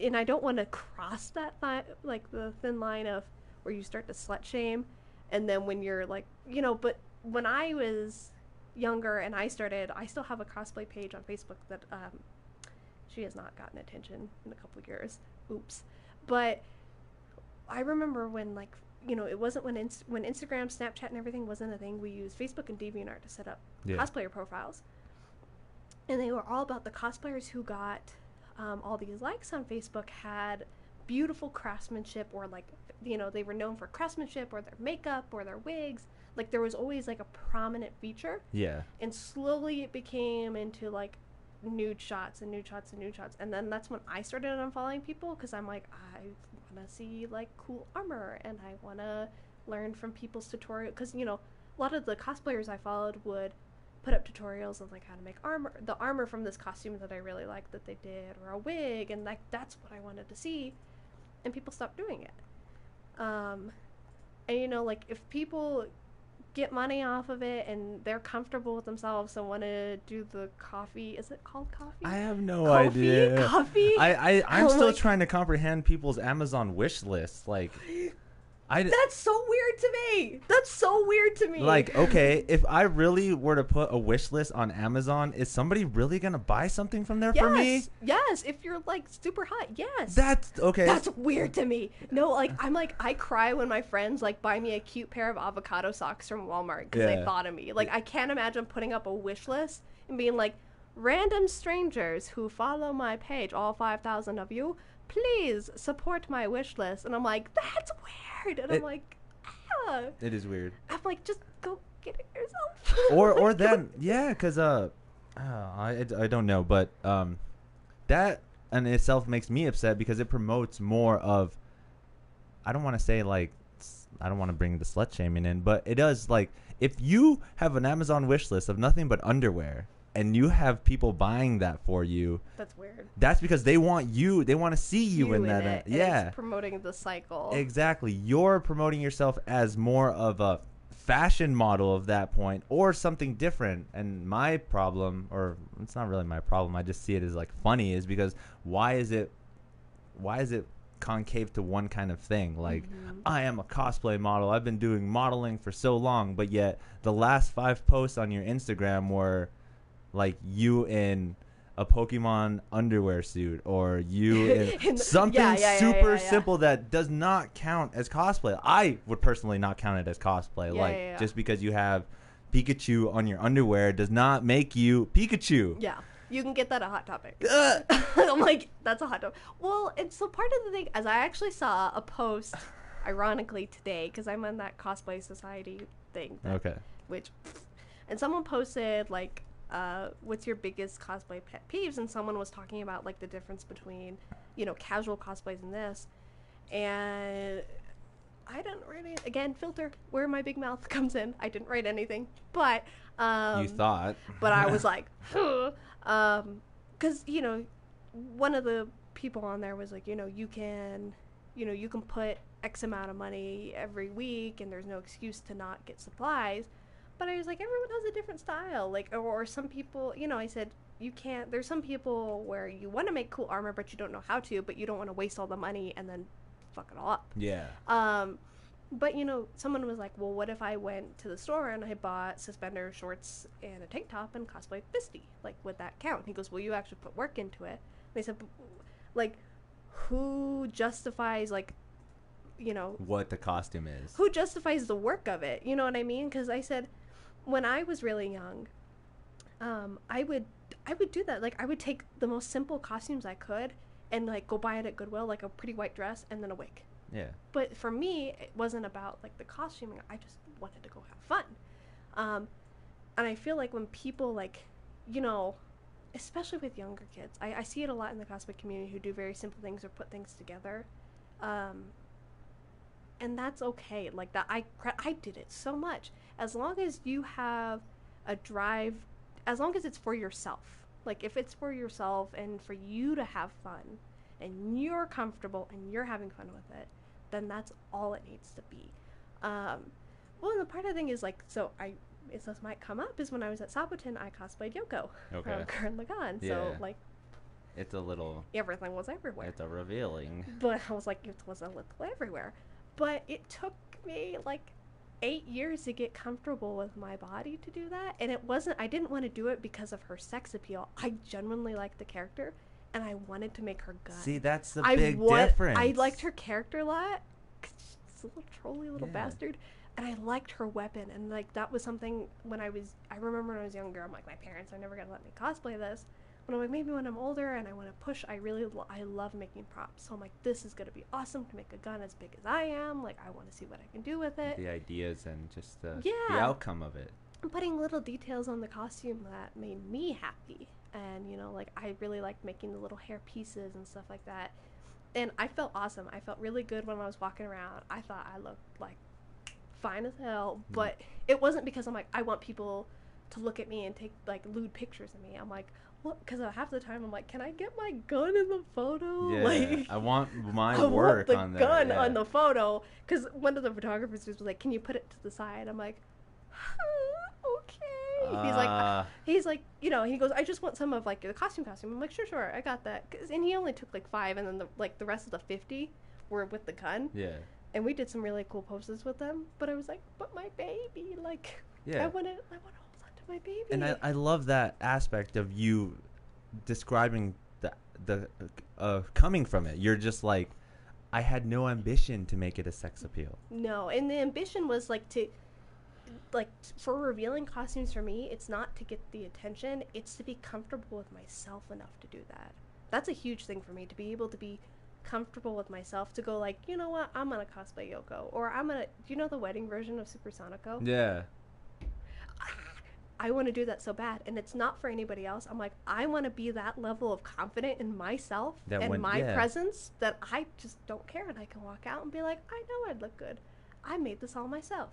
and i don't want to cross that line like the thin line of where you start to slut shame. And then when you're like you know but when i was younger and i started i still have a cosplay page on facebook that um she has not gotten attention in a couple years oops but I remember when like you know it wasn't when when Instagram, Snapchat, and everything wasn't a thing. We used Facebook and DeviantArt to set up Yeah. cosplayer profiles, and they were all about the cosplayers who got um, all these likes on Facebook had beautiful craftsmanship or like you know they were known for craftsmanship or their makeup or their wigs. Like there was always like a prominent feature yeah, and slowly it became into like nude shots and nude shots and nude shots. And then that's when i started unfollowing people because i'm like i want to see like cool armor and i want to learn from people's tutorial. Because you know a lot of the cosplayers i followed would put up tutorials of like how to make armor the armor from this costume that i really liked that they did or a wig and like that's what i wanted to see. And people stopped doing it. Um and you know like if people get money off of it and they're comfortable with themselves and want to do the Ko-fi is it called Ko-fi I have no coffee idea. coffee I, I I'm Oh still trying to comprehend people's Amazon wish lists. Like, I d- that's so weird to me that's so weird to me like okay, if I really were to put a wish list on Amazon, is somebody really gonna buy something from there yes for me? yes if you're like super hot yes That's okay. That's weird to me. No, like I'm like I cry when my friends like buy me a cute pair of avocado socks from Walmart because they thought of me. Like I can't imagine putting up a wish list and being like, random strangers who follow my page, all five thousand of you, please support my wish list. And I'm like, that's weird. And I'm like, ah. it is weird. I'm like, just go get it yourself. or or then yeah because uh, uh I, I don't know but um that in itself makes me upset because it promotes more of i don't want to say like I don't want to bring the slut shaming in but it does like if you have an amazon wish list of nothing but underwear and you have people buying that for you That's weird. that's because they want you they want to see you, in that uh, it, yeah promoting the cycle. Exactly. You're promoting yourself as more of a fashion model of that point or something different. And my problem or it's not really my problem, I just see it as like funny is because why is it why is it concave to one kind of thing? Like Mhm. I am a cosplay model. I've been doing modeling for so long, but yet the last 5 posts on your Instagram were like you in a Pokemon underwear suit or you in something yeah, yeah, super yeah, simple that does not count as cosplay. I would personally not count it as cosplay. Like just because you have Pikachu on your underwear does not make you Pikachu. Yeah, you can get that at Hot Topic. I'm like, that's a hot topic. Well, and so part of the thing, as I actually saw a post, ironically today, because I'm on that cosplay society thing. that- okay. Which, and someone posted like, uh, what's your biggest cosplay pet peeves? And someone was talking about like the difference between, you know, casual cosplays and this, and. I didn't any, again filter where my big mouth comes in. I didn't write anything, but um, you thought. but I was like, huh. um, because you know, one of the people on there was like, you know, you can, you know, you can put X amount of money every week, and there's no excuse to not get supplies. But I was like, everyone has a different style. Like, or, or some people, you know, I said, you can't, there's some people where you want to make cool armor, but you don't know how to, but you don't want to waste all the money and then fuck it all up. Yeah. Um, but you know, someone was like, "Well, what if I went to the store and I bought suspender shorts, and a tank top and cosplay Misty? Like, would that count?" He goes, "Well, you actually put work into it." And they said, "Like, who justifies like, you know, What the costume is. who justifies the work of it? You know what I mean? Because I said, when I was really young, um, I would I would do that. Like, I would take the most simple costumes I could and like go buy it at Goodwill, like a pretty white dress and then a wig." Yeah. but for me it wasn't about like the costuming i just wanted to go have fun um, and i feel like when people like you know especially with younger kids I, I see it a lot in the cosplay community who do very simple things or put things together um, and that's okay like that i i did it so much as long as you have a drive as long as it's for yourself like if it's for yourself and for you to have fun and you're comfortable and you're having fun with it then that's all it needs to be um, well and the part of the thing is like so i is this might come up is when i was at Saboten, i cosplayed yoko Okay. from Gurren Lagann. so like It's a little. everything was everywhere It's a revealing. but I was like, it was a little everywhere. But it took me like eight years to get comfortable with my body to do that. And it wasn't, I didn't want to do it because of her sex appeal. I genuinely liked the character and I wanted to make her gut. See, that's the I big wa- difference. I liked her character a lot. She's a little trolly little Yeah. bastard. And I liked her weapon. And like that was something when I was, I remember when I was younger, I'm like, my parents are never going to let me cosplay this. But I'm like, maybe when I'm older and I want to push, I really, lo- I love making props. So I'm like, this is going to be awesome to make a gun as big as I am. Like, I want to see what I can do with it. The ideas and just the, the outcome of it. I'm putting little details on the costume that made me happy. And, you know, like, I really liked making the little hair pieces and stuff like that. And I felt awesome. I felt really good when I was walking around. I thought I looked, like, fine as hell. Mm-hmm. But it wasn't because I'm like, I want people to look at me and take, like, lewd pictures of me. I'm like? Because half the time I'm like, can I get my gun in the photo? Yeah. Like, I want my I work want the on that. gun yeah. on the photo because one of the photographers was like, "Can you put it to the side?" I'm like, "Okay." he's like, Uh, he's like, you know, he goes, "I just want some of like the costume costume." I'm like, "Sure, sure, I got that." 'Cause- and he only took like five, and then the like the rest of the fifty were with the gun, yeah. and we did some really cool poses with them. But I was like, "But my baby, like, Yeah. I want to, I want to hold on to my baby." and I, I love that aspect of you describing the the uh, coming from it. You're just like, I had no ambition to make it a sex appeal. No, and the ambition was like to like for revealing costumes for me, it's not to get the attention, it's to be comfortable with myself enough to do that. That's a huge thing for me to be able to be comfortable with myself to go like, you know what, I'm gonna cosplay Yoko or I'm gonna do you know the wedding version of Supersonico? Yeah. I want to do that so bad and it's not for anybody else. I'm like I want to be that level of confident in myself That and when- my yeah. presence that I just don't care and I can walk out and be like I know I'd look good. I made this all myself.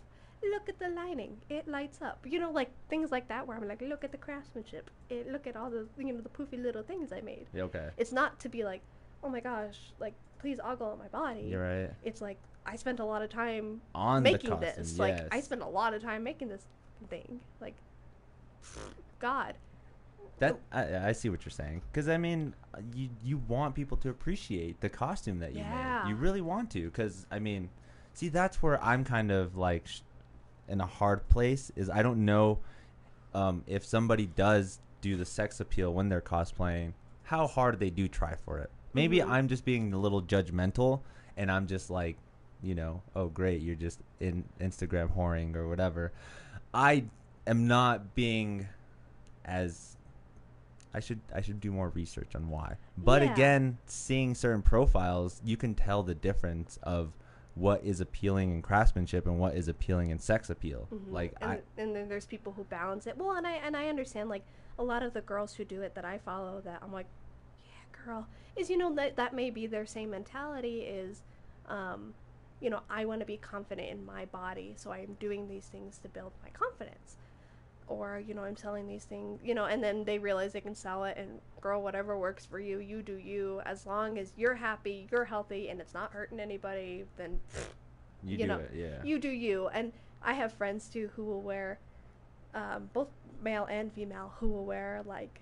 Look at the lining. It lights up. You know like things like that where I'm like look at the craftsmanship. It look at all the you know the poofy little things I made. Yeah, Okay. It's not to be like oh my gosh, like please ogle at my body. You're right. It's like I spent a lot of time On making costume, this. yes. Like I spent a lot of time making this thing. Like God. That I, I see what you're saying because I mean you you want people to appreciate the costume that you Yeah. made. You really want to because I mean, see that's where I'm kind of like sh- in a hard place is I don't know um, if somebody does do the sex appeal when they're cosplaying how hard they do try for it. Maybe Mhm. I'm just being a little judgmental and I'm just like you know oh great you're just in Instagram whoring or whatever. I am not being as I should I should do more research on why. But Yeah. again, seeing certain profiles, you can tell the difference of what is appealing in craftsmanship and what is appealing in sex appeal. Mhm. Like and, I and then there's people who balance it. Well, and I and I understand like a lot of the girls who do it that I follow that I'm like, yeah, girl, is you know that that may be their same mentality is, um, you know, I want to be confident in my body, so I'm doing these things to build my confidence. Or you know I'm selling these things, you know, and then they realize they can sell it, and girl, whatever works for you, you do you. As long as you're happy, you're healthy, and it's not hurting anybody, then you, you do know, it, yeah. you do you and i have friends too who will wear um, both male and female, who will wear like,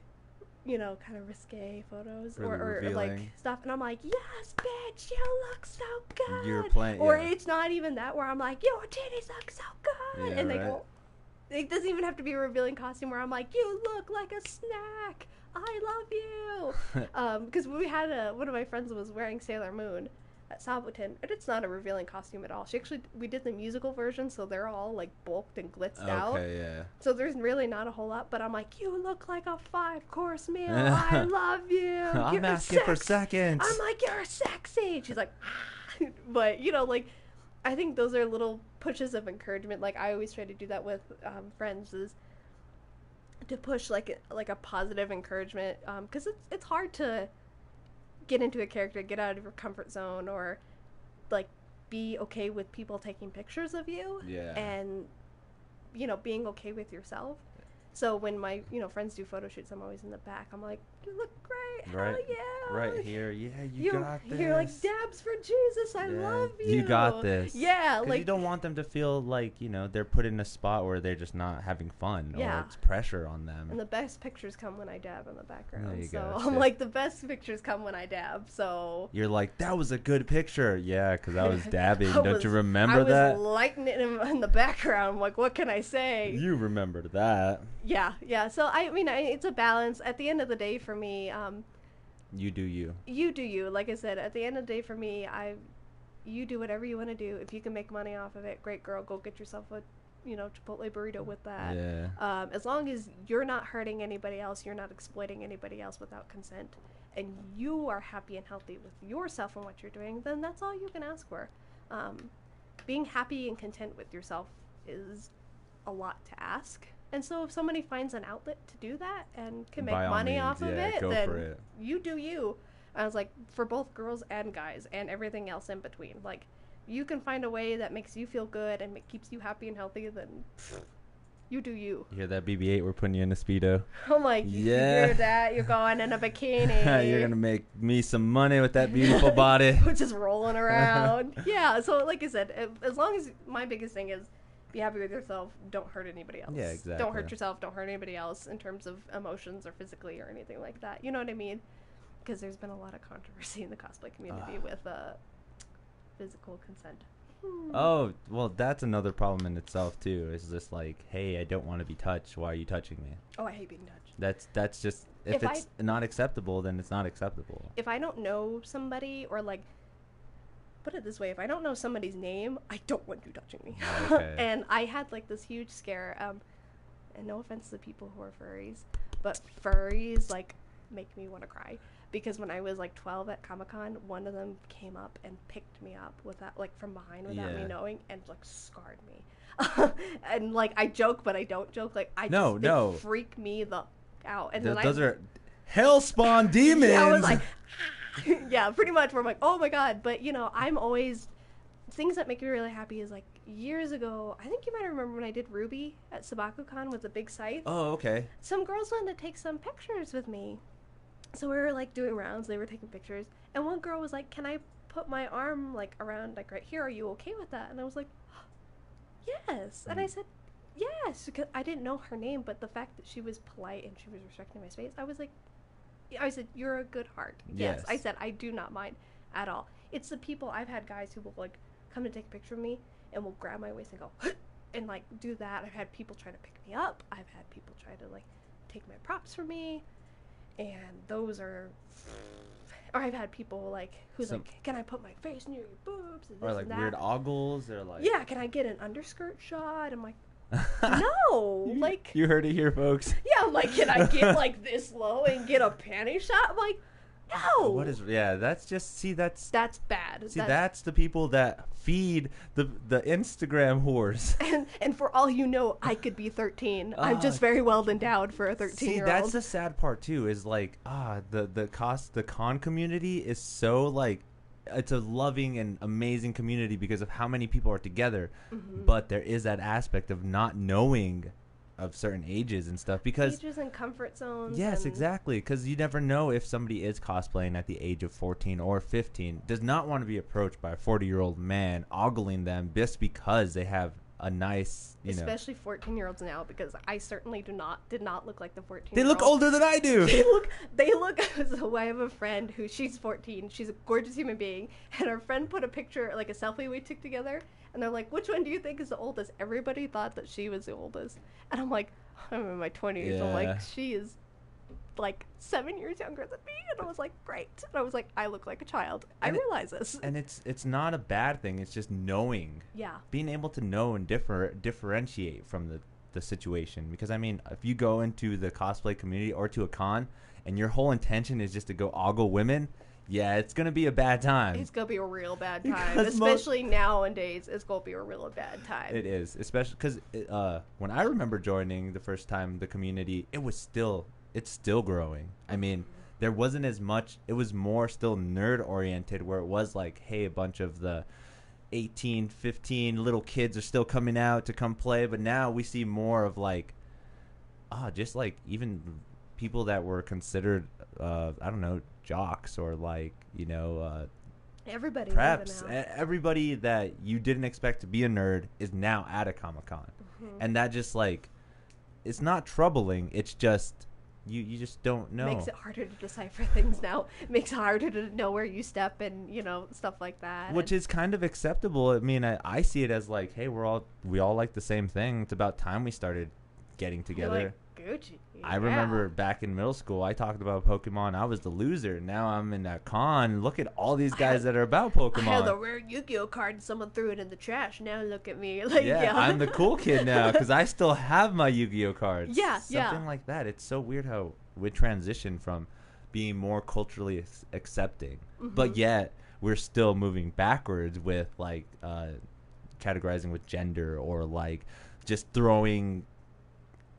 you know, kind of risque photos or, Really or, or, like stuff, and I'm like, yes, bitch, you look so good. You're playing- or yeah. it's not even that where I'm like, your titties look so good, Yeah, and they right. go. It doesn't even have to be a revealing costume where I'm like, you look like a snack. I love you. Um, because we had a one of my friends was wearing Sailor Moon at Saboten, and it's not a revealing costume at all. She actually we did the musical version, so they're all like bulked and glitzed out. Okay, yeah. So there's really not a whole lot, but I'm like, you look like a five course meal. I love you. I'm You're asking for seconds. I'm like, you're sexy. She's like, but you know, like, I think those are little pushes of encouragement. Like I always try to do that with um, friends is to push like a, like a positive encouragement because it's it's hard to get into a character, get out of your comfort zone, or like be okay with people taking pictures of you yeah. and you know being okay with yourself so when my you know friends do photo shoots i'm always in the back i'm like you look great Hell Right- yeah right here. Yeah, you, you, got this. you're like dabs for jesus i Yeah, love you You got this. Yeah, like you don't want them to feel like you know they're put in a spot where they're just not having fun Yeah. or it's pressure on them. and the best pictures come when i dab in the background you so go, i'm like the best pictures come when i dab so You're like that was a good picture. Yeah, because I was dabbing. I Don't was- you I remember was that? lighting it in, in the background. I'm like, what can I say? You remember that. yeah, yeah. So I mean, I, it's a balance. At the end of the day, for me, um, You do you. you do you. Like I said, at the end of the day, for me, I, you do whatever you want to do. If you can make money off of it, great girl. Go get yourself a, you know, Chipotle burrito with that. Yeah. Um, as long as you're not hurting anybody else, you're not exploiting anybody else without consent, and you are happy and healthy with yourself and what you're doing, then that's all you can ask for. Um, being happy and content with yourself is a lot to ask. And so, if somebody finds an outlet to do that and can make By money means, off of yeah, it, then it. you do you. I was like, for both girls and guys, and everything else in between. Like, you can find a way that makes you feel good and keeps you happy and healthy, then you do you. You hear that BB-8? We're putting you in a speedo. I'm like, Yeah. you hear that? You're going in a bikini. You're gonna make me some money with that beautiful body. just rolling around. yeah. So, like I said, as long as my biggest thing is be happy with yourself, don't hurt anybody else. Yeah, exactly. Don't hurt yourself. Don't hurt anybody else in terms of emotions or physically or anything like that. You know what I mean? Because there's been a lot of controversy in the cosplay community Ah. with uh, physical consent. Oh, well, that's another problem in itself too. It's just like, hey, I don't want to be touched. Why are you touching me? Oh, I hate being touched. That's that's just if, If I- it's not acceptable, then it's not acceptable. if I don't know somebody or like put it this way, if I don't know somebody's name, I don't want you touching me. Okay. and I had like this huge scare. Um, and no offense to the people who are furries, but furries like make me want to cry because when I was like 12 at Comic Con, one of them came up and picked me up without like from behind without me knowing and like scarred me. and like I joke, but I don't joke. Like I No, just, no. freak me the out. And Th- then those I, are hellspawn demons. yeah, I was like, yeah, pretty much. Where I'm like, oh my god. But you know, I'm always things that make me really happy is like years ago. I think you might remember when I did Ruby at SabakuCon with the big scythe. oh, okay. Some girls wanted to take some pictures with me, so we were like doing rounds. They were taking pictures, and one girl was like, "Can I put my arm like around like right here? Are you okay with that?" And I was like, "Yes." And I Mm. said. Yes, because I didn't know her name, but the fact that she was polite and she was respecting my space, I was like, I said, "You're a good heart." Yes. I said, "I do not mind at all." It's the people I've had guys who will like come to take a picture of me and will grab my waist and go and like do that. I've had people try to pick me up. I've had people try to like take my props from me, and those are. Or I've had people like who's Some- like, "Can I put my face near your boobs?" And Or like and that. weird ogles. Or like Yeah, can I get an underskirt shot? I'm like, no, like you heard it here, folks. yeah, I'm like, can I get like this low and get a panty shot? I'm like, no. What is? Yeah, that's just see. That's That's bad. see. That's- That's the people that feed the the Instagram whores. and and for all you know, I could be 13. I'm Ah. just very well endowed for a 13 See, year that's the sad part too. Is like ah, the the cost the con community is so like it's a loving and amazing community because of how many people are together. Mm-hmm. But there is that aspect of not knowing of certain ages and stuff because Ages and comfort zones. Yes, exactly. Because you never know if somebody is cosplaying at the age of 14 or 15, does not want to be approached by a 40 year old man, ogling them just because they have a nice, you know. Especially 14 year olds now, because I certainly do not did not look like the 14. They look older than I do. They look. They look. So I have a friend who she's 14. She's a gorgeous human being, and our friend put a picture, like a selfie we took together, and they're like, "Which one do you think is the oldest?" Everybody thought that she was the oldest, and I'm like, I'm in my 20s. I'm like, she is like seven years younger than me, and I was like, great. And I was like, I look like a child. I And it- realize this. and it's it's not a bad thing. It's just knowing, yeah. being able to know and differ differentiate from the the situation. Because I mean, if you go into the cosplay community or to a con, and your whole intention is just to go ogle women, yeah, it's gonna be a bad time. It's gonna be a real bad time, Because especially nowadays. It's gonna be a real bad time. It is, especially because uh, when I remember joining the first time the community, it was still it's still growing. I mean, there wasn't as much. It was more still nerd oriented, where it was like, hey, a bunch of the 18, 15 little kids are still coming out to come play, but now we see more of like, ah, just like even people that were considered, uh, I don't know, jocks or like you know. Uh, Everybody preps. Everybody that you didn't expect to be a nerd is now at a Comic Con, Mm-hmm. and that just like, it's not troubling. It's just you you just don't know. Makes it harder to decipher things now. Makes it harder to know where you step and you know stuff like that. which is kind of acceptable. I mean, I, I see it as like, hey, we're all we all like the same thing. It's about time we started getting together. like, Gucci. I yeah. remember back in middle school, I talked about Pokemon. I was the loser. Now I'm in a con. Look at all these guys that are about Pokemon. I had the rare Yu-Gi-Oh card and someone threw it in the trash. Now look at me. Like yeah, yeah, I'm the cool kid now because I still have my Yu-Gi-Oh cards. Yeah, something yeah. like that. It's so weird how we transition from being more culturally accepting, but Mhm. yet we're still moving backwards with like uh, categorizing with gender or like just throwing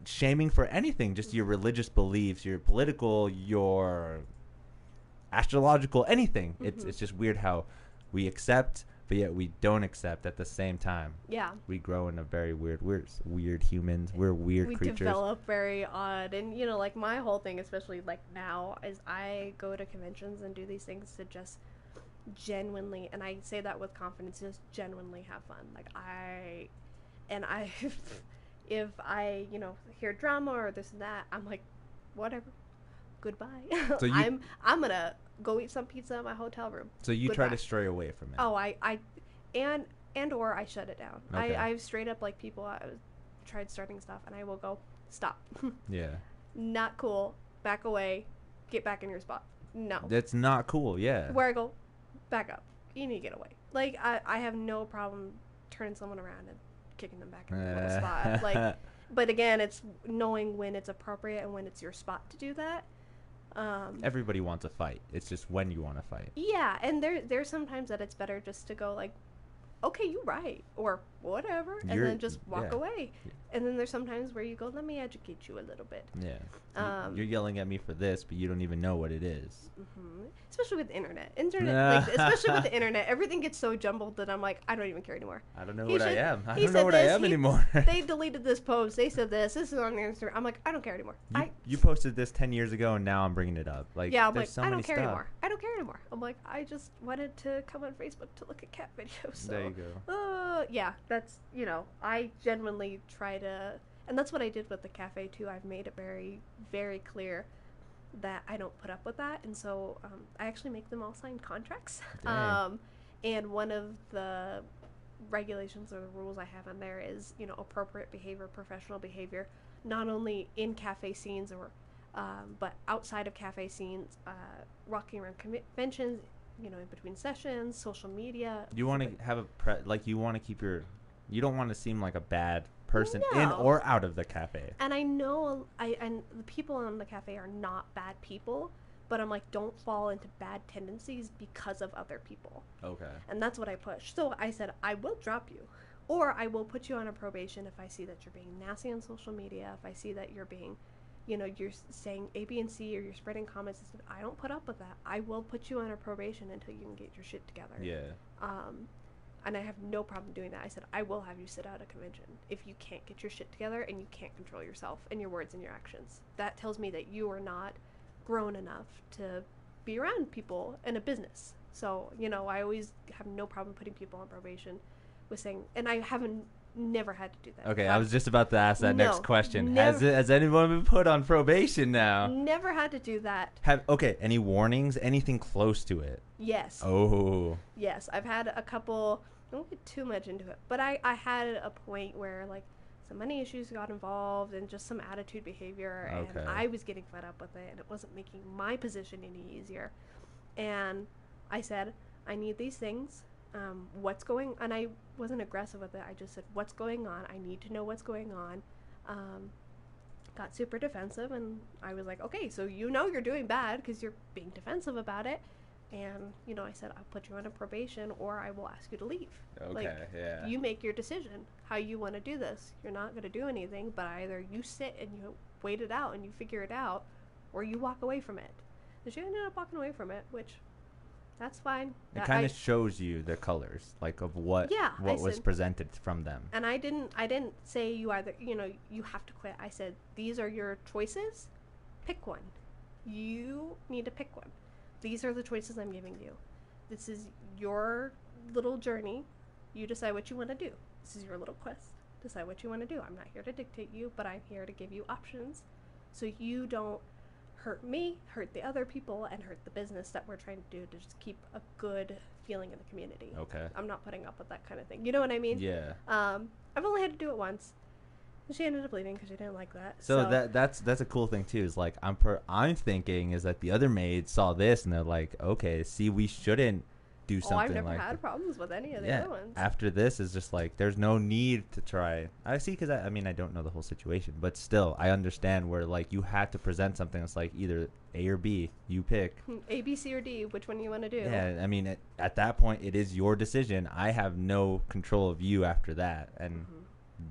shaming for anything, just your religious beliefs, your political, your astrological, anything. It's Mhm. it's just weird how we accept, but yet we don't accept at the same time yeah. we grow in a very weird we're weird humans we're weird we creatures develop very odd and you know like my whole thing especially like now is i go to conventions and do these things to just genuinely and i say that with confidence just genuinely have fun like i and i if i you know hear drama or this and that i'm like whatever goodbye So you- i'm i'm gonna go eat some pizza in my hotel room so you try to stray away from it Oh, I, I, and and or I shut it down. Okay. I, I've straight up like people. I tried starting stuff, and I will go stop. yeah Not cool. Back away. Get back in your spot. No. that's not cool yeah Where I go, back up. You need to get away. Like I, I have no problem turning someone around and kicking them back in their little spot. Like, but again, it's knowing when it's appropriate and when it's your spot to do that. Um, everybody wants a fight it's just when you want to fight Yeah, and there there's sometimes that it's better just to go like, okay, you right, or whatever, and You're- then just walk yeah. away. And then there's sometimes where you go, let me educate you a little bit. yeah Um, you're yelling at me for this but you don't even know what it is hmm Especially with the internet, internet, like, especially with the internet, everything gets so jumbled that I'm like, I don't even care anymore. i don't know He what i am i don't know what i am he- anymore They deleted this post. They said this. This is on their Instagram. I'm like, I don't care anymore. you, I you posted this 10 years ago and now i'm bringing it up like yeah, I'm there's like, so I many don't care stuff. anymore. I don't care anymore. I'm like, I just wanted to come on Facebook to look at cat videos. So. there you go Uh, yeah, that's you know, I genuinely try to, and that's what I did with the cafe too. I've made it very, very clear that I don't put up with that, and so um, I actually make them all sign contracts. Um, and one of the regulations or the rules I have in there is you know appropriate behavior, professional behavior, not only in cafe scenes or um, but outside of cafe scenes, uh, walking around conventions, you know, in between sessions, social media. you want to have a pre- like you want to keep your you don't want to seem like a bad person in or out of the cafe and I know I and the people in the cafe are not bad people, but I'm like don't fall into bad tendencies because of other people. okay And that's what I push. So I said I will drop you or I will put you on a probation if I see that you're being nasty on social media, if I see that you're being you know, you're saying A, B, and C, or you're spreading comments. I said, I don't put up with that. I will put you on a probation until you can get your shit together. yeah Um, and I have no problem doing that. I said, I will have you sit out a convention if you can't get your shit together and you can't control yourself and your words and your actions. That tells me that you are not grown enough to be around people in a business. So, you know, I always have no problem putting people on probation with saying, and I haven't never had to do that. Okay, I was just about to ask that next No, question. Has it, has anyone been put on probation now? never had to do that. Have okay, any warnings? Anything close to it? Yes. Oh, Yes, I've had a couple. I won't get too much into it, but I I had a point where like some money issues got involved and just some attitude behavior, Okay. and I was getting fed up with it, and it wasn't making my position any easier. And I said, I need these things. Um, what's going? And I wasn't aggressive with it. I just said, what's going on? I need to know what's going on. Um, got super defensive, and I was like, okay, so you know you're doing bad because you're being defensive about it. And you know, I said I'll put you on a probation, or I will ask you to leave. okay, Like, yeah. You make your decision how you want to do this. You're not going to do anything, but either you sit and you wait it out and you figure it out, or you walk away from it. And she ended up walking away from it, which that's fine. it kind of shows you the colors, like of what Yeah, I what was said- presented from them. and I didn't I didn't say you either you know you have to quit. I said these are your choices. Pick one. You need to pick one. These are the choices I'm giving you. This is your little journey. You decide what you want to do. This is your little quest. Decide what you want to do. I'm not here to dictate you, but I'm here to give you options so you don't hurt me, hurt the other people, and hurt the business that we're trying to do to just keep a good feeling in the community. Okay. I'm not putting up with that kind of thing. You know what I mean? Yeah. Um, I've only had to do it once. She ended up leaving because she didn't like that. So, that that's that's a cool thing too. Is like I'm per I'm thinking is that the other maids saw this and they're like, okay, see, we shouldn't do oh, I've never like had problems with any of the yeah. other ones. After this is just like there's no need to try. I see because I, I mean I don't know the whole situation, but still I understand where like you have to present something that's like either A or B. You pick. Hmm, A, B, C, or D. Which one you want to do? Yeah, I mean at, at that point it is your decision. I have no control of you after that, and Mhm.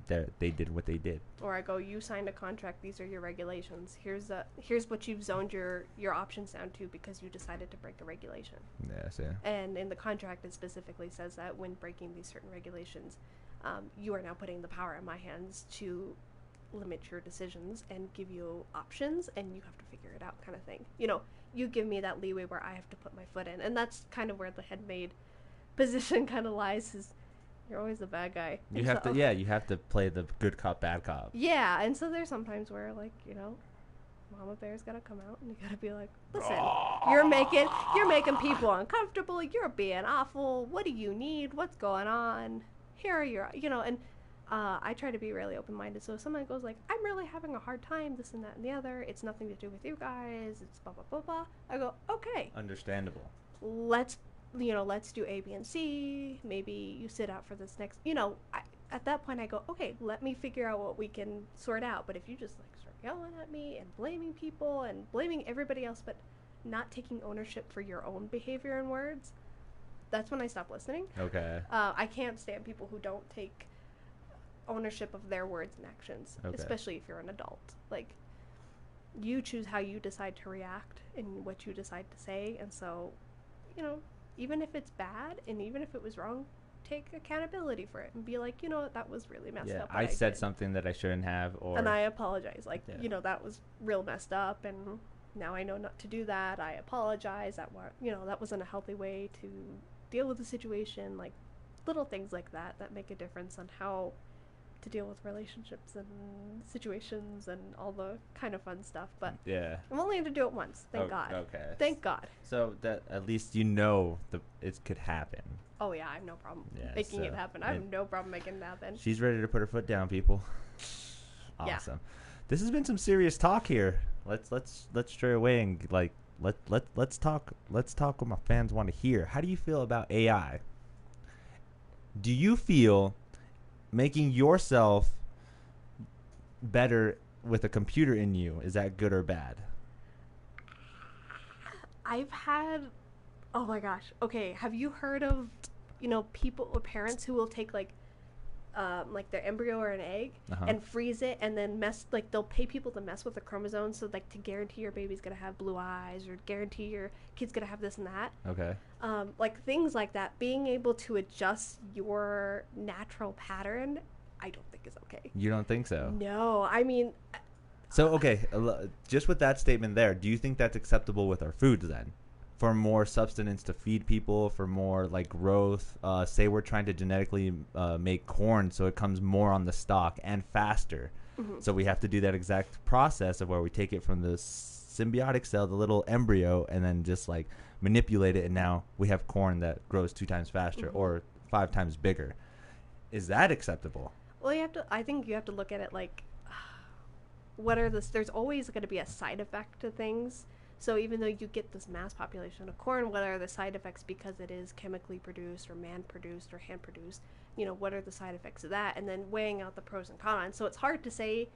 They they did what they did. Or I go, you signed a contract. These are your regulations. Here's a here's what you've zoned your your options down to because you decided to break a regulation. Yes, Yeah, And in the contract, it specifically says that when breaking these certain regulations, um, you are now putting the power in my hands to limit your decisions and give you options, and you have to figure it out, kind of thing. You know, you give me that leeway where I have to put my foot in, and that's kind of where the head maid position kind of lies. Is you're always the bad guy. you have so- to yeah you have to play the good cop bad cop. Yeah, and so there's sometimes where like you know, Mama Bear's gotta come out, and you gotta be like, listen, you're making you're making people uncomfortable. You're being awful. What do you need? What's going on? Here are your you know, and uh, I try to be really open minded. So if someone goes like, I'm really having a hard time, this and that and the other. It's nothing to do with you guys. It's blah blah blah blah. I go, okay, Understandable. let's you know let's do a b and c. Maybe you sit out for this next you know I, at that point i go okay let me figure out what we can sort out. But if you just like start yelling at me and blaming people and blaming everybody else but not taking ownership for your own behavior and words that's when i stop listening. Okay. uh, i can't stand people who don't take ownership of their words and actions Okay. especially if you're an adult. Like you choose how you decide to react and what you decide to say. And so you know even if it's bad and even if it was wrong take accountability for it and be like you know what that was really messed Yeah, up I what said did. something that I shouldn't have, or and i apologize like Yeah. you know that was real messed up and now i know not to do that i apologize that wa- you know that wasn't a healthy way to deal with the situation like little things like that that make a difference on how to deal with relationships and situations and all the kind of fun stuff but yeah. i'm only going to do it once thank O- god Okay. thank god So that at least you know the it could happen. oh yeah i have no problem Yeah, making it happen i have no problem making it happen She's ready to put her foot down, people. Yeah. Awesome. This has been some serious talk here. Let's let's let's stray away and like let let let's talk let's talk what my fans want to hear. How do you feel about AI? Do you feel making yourself better with a computer in you is that good or bad? I've had, oh my gosh. Okay, have you heard of, you know, people or parents who will take like, um, like their embryo or an egg Uh-huh. and freeze it and then mess like they'll pay people to mess with the chromosomes so like to guarantee your baby's gonna have blue eyes or guarantee your kid's gonna have this and that. Okay. Um, like things like that. Being able to adjust your natural pattern, I don't think is okay. You don't think so? No, I mean, So okay, just with that statement there, do you think that's acceptable with our foods then? for more substance to feed people, for more like growth. Uh, say we're trying to genetically uh, make corn so it comes more on the stalk and faster. Mhm. So we have to do that exact process of where we take it from the symbiotic cell, the little embryo, and then just like manipulate it, and now we have corn that grows two times faster Mhm. or five times bigger. Is that acceptable? Well, you have to. I think you have to look at it like, what are this? There's always going to be a side effect to things. So even though you get this mass population of corn, what are the side effects because it is chemically produced or man produced or hand produced? You know, what are the side effects of that? And then weighing out the pros and cons. So it's hard to say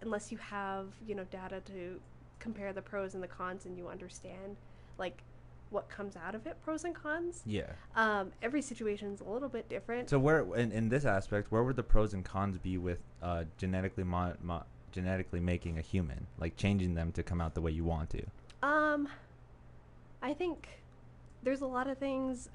unless you have you know data to compare the pros and the cons and you understand like what comes out of it, pros and cons. Yeah. Um, every situation's a little bit different. So where in, in this aspect, where would the pros and cons be with uh, genetically mo- mo- genetically making a human, like changing them to come out the way you want to? Um, I think there's a lot of things.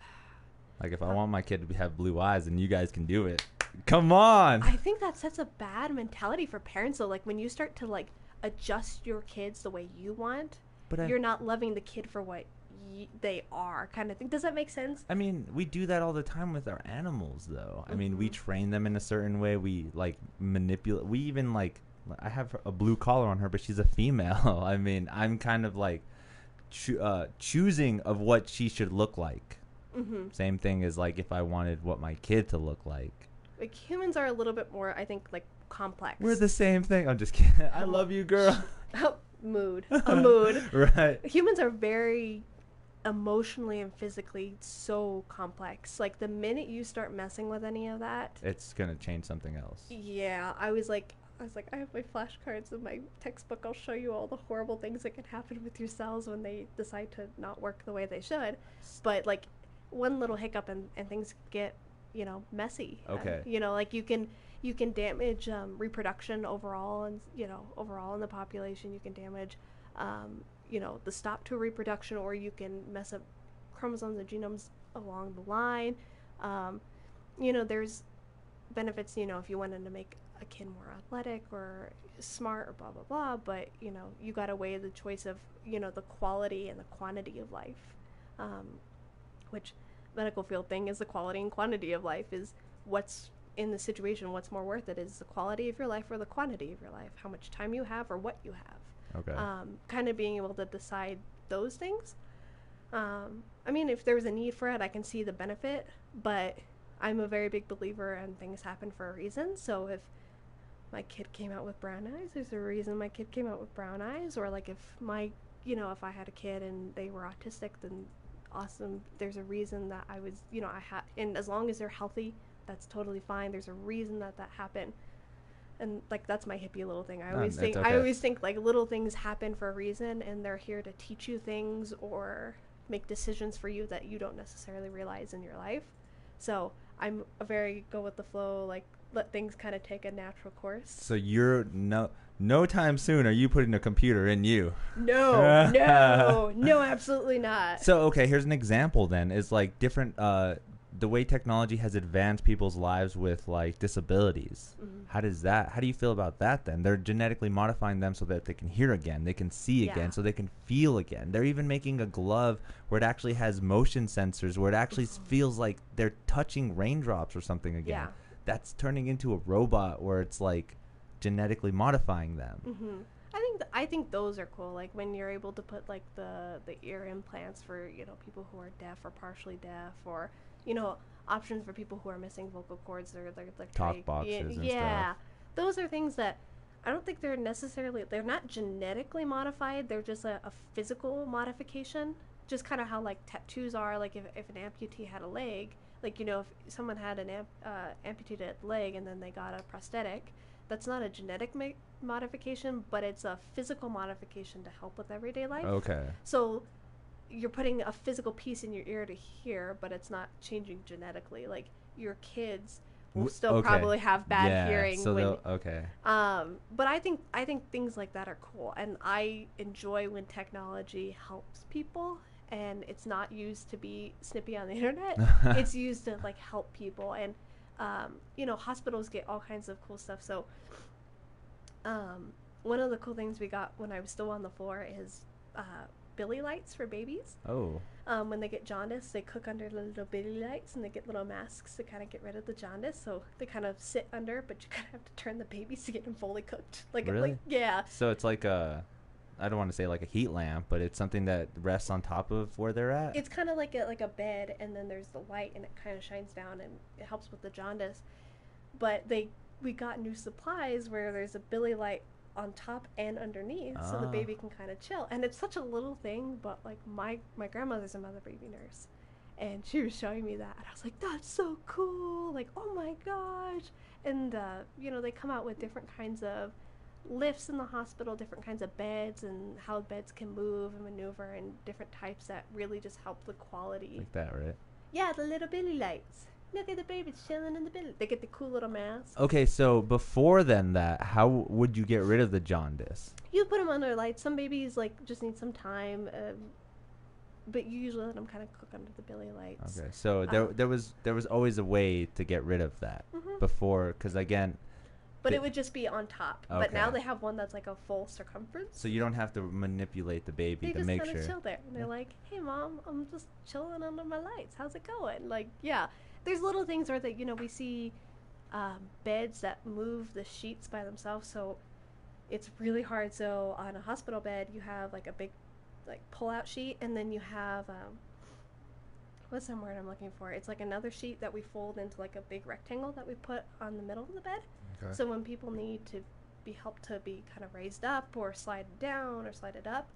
Like if I want my kid to have blue eyes, and you guys can do it. Come on. I think that sets a bad mentality for parents. though. like when you start to like adjust your kids the way you want, but you're not loving the kid for what y- they are, kind of thing. Does that make sense? I mean, we do that all the time with our animals, though. I mean, we Mhm. train them in a certain way. We like manipulate. We even like. I have a blue collar on her, but she's a female. I mean, I'm kind of like choo- uh, choosing of what she should look like. Mm-hmm. Same thing as like if I wanted what my kid to look like. Like humans are a little bit more, I think, like complex. We're the same thing. I'm just kidding. I love you, girl. mood, a mood. right. humans are very emotionally and physically so complex. Like the minute you start messing with any of that, It's gonna change something else. yeah, I was like, I was like, I have my flashcards in my textbook. I'll show you all the horrible things that can happen with your cells when they decide to not work the way they should. But like one little hiccup and, and things get, you know, messy. And, Okay. you know, like you can you can damage um, reproduction overall, and you know, overall in the population, you can damage, um, you know, the stop to reproduction, or you can mess up chromosomes and genomes along the line. Um, you know, there's benefits, you know, if you wanted to make a kid more athletic or smart or blah blah blah, but you know, you got to weigh the choice of, you know, the quality and the quantity of life. Um, which medical field thing is the quality and quantity of life is what's in the situation what's more worth it is the quality of your life or the quantity of your life how much time you have or what you have Okay. um, kind of being able to decide those things. Um, I mean, if there's a need for it, I can see the benefit, but I'm a very big believer and things happen for a reason. So if my kid came out with brown eyes, there's a reason my kid came out with brown eyes. Or like if my, you know, if I had a kid and they were autistic, then awesome. There's a reason that I was, you know, I had, and as long as they're healthy, that's totally fine. There's a reason that that happened and like that's my hippie little thing. I always that's think okay. I always think like little things happen for a reason, and they're here to teach you things or make decisions for you that you don't necessarily realize in your life. So I'm a very go with the flow, like let things kind of take a natural course. so you're no no time soon are you putting a computer in you. No, no, no, absolutely not. So okay, here's an example. Then is like different. Uh, the way technology has advanced people's lives with like disabilities. Mhm. How does that? How do you feel about that? Then they're genetically modifying them so that they can hear again, they can see Yeah. again, so they can feel again. They're even making a glove where it actually has motion sensors, where it actually feels like they're touching raindrops or something again. Yeah. That's turning into a robot where it's like genetically modifying them. hmm I think th- I think those are cool. Like when you're able to put like the the ear implants for you know people who are deaf or partially deaf, or you know options for people who are missing vocal cords or they're like Talk boxes yeah, and stuff. Those are things that I don't think they're necessarily they're not genetically modified. They're just a, a physical modification. Just kind of how like tattoos are. Like if if an amputee had a leg, like you know if someone had an amp, uh, amputated leg and then they got a prosthetic, that's not a genetic ma- modification, but it's a physical modification to help with everyday life. Okay. So you're putting a physical piece in your ear to hear, but it's not changing genetically. Like your kids will still okay. probably have bad yeah, hearing So when okay. um, but I think I think things like that are cool, and I enjoy when technology helps people, and it's not used to be snippy on the internet. it's used to like help people, and um, you know, hospitals get all kinds of cool stuff. So, um, one of the cool things we got when I was still on the floor is uh, Bili lights for babies. Oh. Um, when they get jaundice, they cook under the little bili lights and they get little masks to kind of get rid of the jaundice. So they kind of sit under, but you kind of have to turn the babies to get them fully cooked. Like, Really? like yeah, So it's like a, I don't want to say like a heat lamp, but it's something that rests on top of where they're at. it's kind of like a like a bed, and then there's the light, and it kind of shines down, and it helps with the jaundice. But they we got new supplies where there's a bili light on top and underneath, so the Ah. baby can kind of chill. And it's such a little thing, but like my my grandmother's a mother baby nurse, and she was showing me that, and I was like, that's so cool! Like, oh my gosh! And uh, you know, they come out with different kinds of lifts in the hospital, different kinds of beds, and how beds can move and maneuver, and different types that really just help the quality. like that, right? Yeah, the little bili lights. Look at the babies chilling in the bili. They get the cool little mask. Okay, so before then, that how would you get rid of the jaundice? You put them under lights. Some babies like just need some time, um, but you usually let them kind of cook under the bili lights. Okay, so there Um, there was there was always a way to get rid of that Mhm. before, because again, But They- it would just be on top. But now they have one that's like a full circumference. so you don't have to manipulate the baby they to just kind of chill there. And they're Yeah. like, "Hey, mom, I'm just chilling under my lights. How's it going?" Like, yeah, there's little things where that you know we see um, beds that move the sheets by themselves, so it's really hard. So on a hospital bed, you have like a big like pull-out sheet, and then you have um, what's the word I'm looking for? It's like another sheet that we fold into like a big rectangle that we put on the middle of the bed. Okay. So when people need to be helped to be kind of raised up or slide down or slide it up,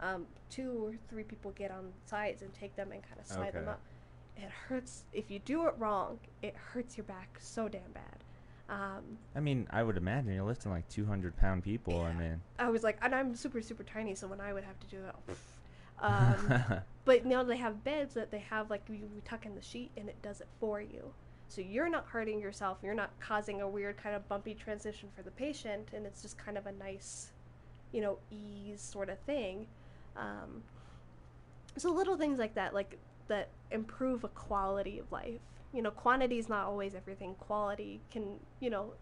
um, two or three people get on sides and take them and kind of slide them up. It hurts if you do it wrong. It hurts your back so damn bad. Um, I mean, I would imagine you're lifting like 200 pound people. I mean, I was like, and I'm super super tiny, so when I would have to do it, um, But now they have beds that they have like you you tuck in the sheet and it does it for you. So you're not hurting yourself. You're not causing a weird kind of bumpy transition for the patient, and it's just kind of a nice, you know, ease sort of thing. Um, so little things like that, like that, improve a quality of life. You know, quantity is not always everything. Quality can, you know,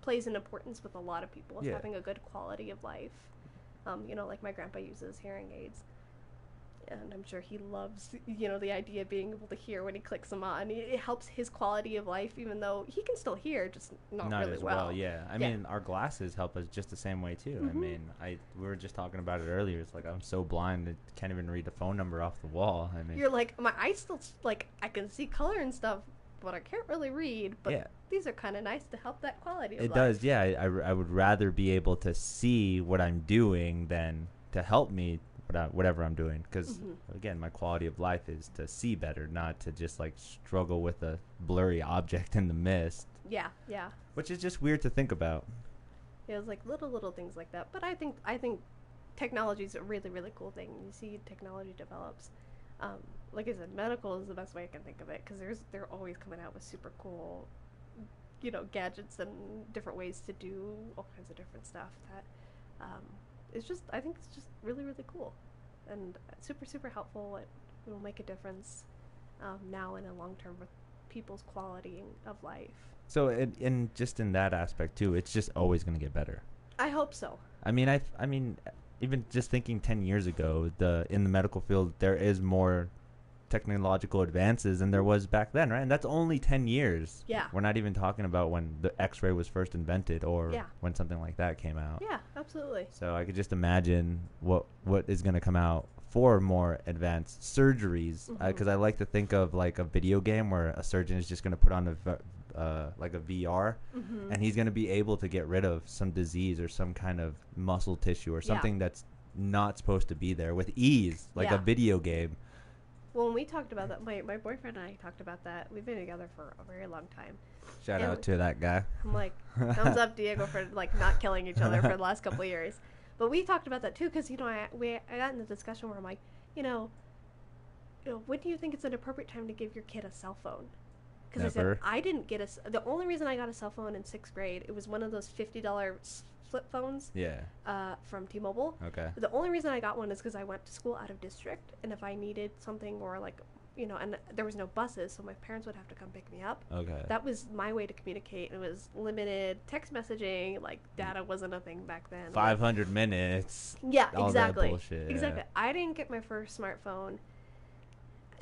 plays an importance with a lot of people. Yeah. Having a good quality of life. Um, you know, like my grandpa uses hearing aids and I'm sure he loves, you know, the idea of being able to hear when he clicks them on. It, it helps his quality of life, even though he can still hear, just not, not really as well. Yeah, I Yeah. mean, our glasses help us just the same way too. I Mhm. mean, I we were just talking about it earlier. It's like I'm so blind that can't even read the phone number off the wall. I mean, You're like, my eyes still, like, I can see color and stuff, but I can't really read. But Yeah. these are kind of nice to help that quality of it life. does. Yeah, I, I r- I would rather be able to see what I'm doing than to help me what I, whatever I'm doing. Because Mhm. again, my quality of life is to see better, not to just like struggle with a blurry object in the mist, Yeah, yeah. which is just weird to think about. It was like little, little things like that. But I think, I think technology is a really, really cool thing. You see technology develops. Um, like I said, medical is the best way I can think of it because there's they're always coming out with super cool, you know, gadgets and different ways to do all kinds of different stuff. That um, it's just I think it's just really, really cool, and super, super helpful. It will make a difference um, now and in the long term with people's quality of life. So, and, and just in that aspect too, it's just always going to get better. I hope so. I mean, I, I mean, even just thinking ten years ago, the in the medical field, there is more technological advances than there was back then, right? And that's only ten years. Yeah. We're not even talking about when the X-ray was first invented or Yeah. when something like that came out. Yeah, absolutely. So I could just imagine what what is going to come out for more advanced surgeries because Mhm. I like to think of like a video game where a surgeon is just going to put on a uh, like a VR Mm-hmm. and he's going to be able to get rid of some disease or some kind of muscle tissue or Yeah. something that's not supposed to be there with ease like Yeah. a video game. Well, when we talked about that, my, my boyfriend and I talked about that. We've been together for a very long time. Shout Yeah, out to that guy. I'm like, thumbs up, Diego, for like not killing each other for the last couple of years. But we talked about that too, because you know, I we I got in the discussion where I'm like, you know, you know, when do you think it's an appropriate time to give your kid a cell phone? Because I said I didn't get a. The only reason I got a cell phone in sixth grade, it was one of those fifty dollar flip phones Yeah. uh, from T-Mobile. Okay. The only reason I got one is because I went to school out of district, and if I needed something or like, you know, and there was no buses, so my parents would have to come pick me up. Okay. That was my way to communicate. It was limited text messaging, like data wasn't a thing back then. Like- 500 minutes. yeah, all that exactly. yeah. Exactly. I didn't get my first smartphone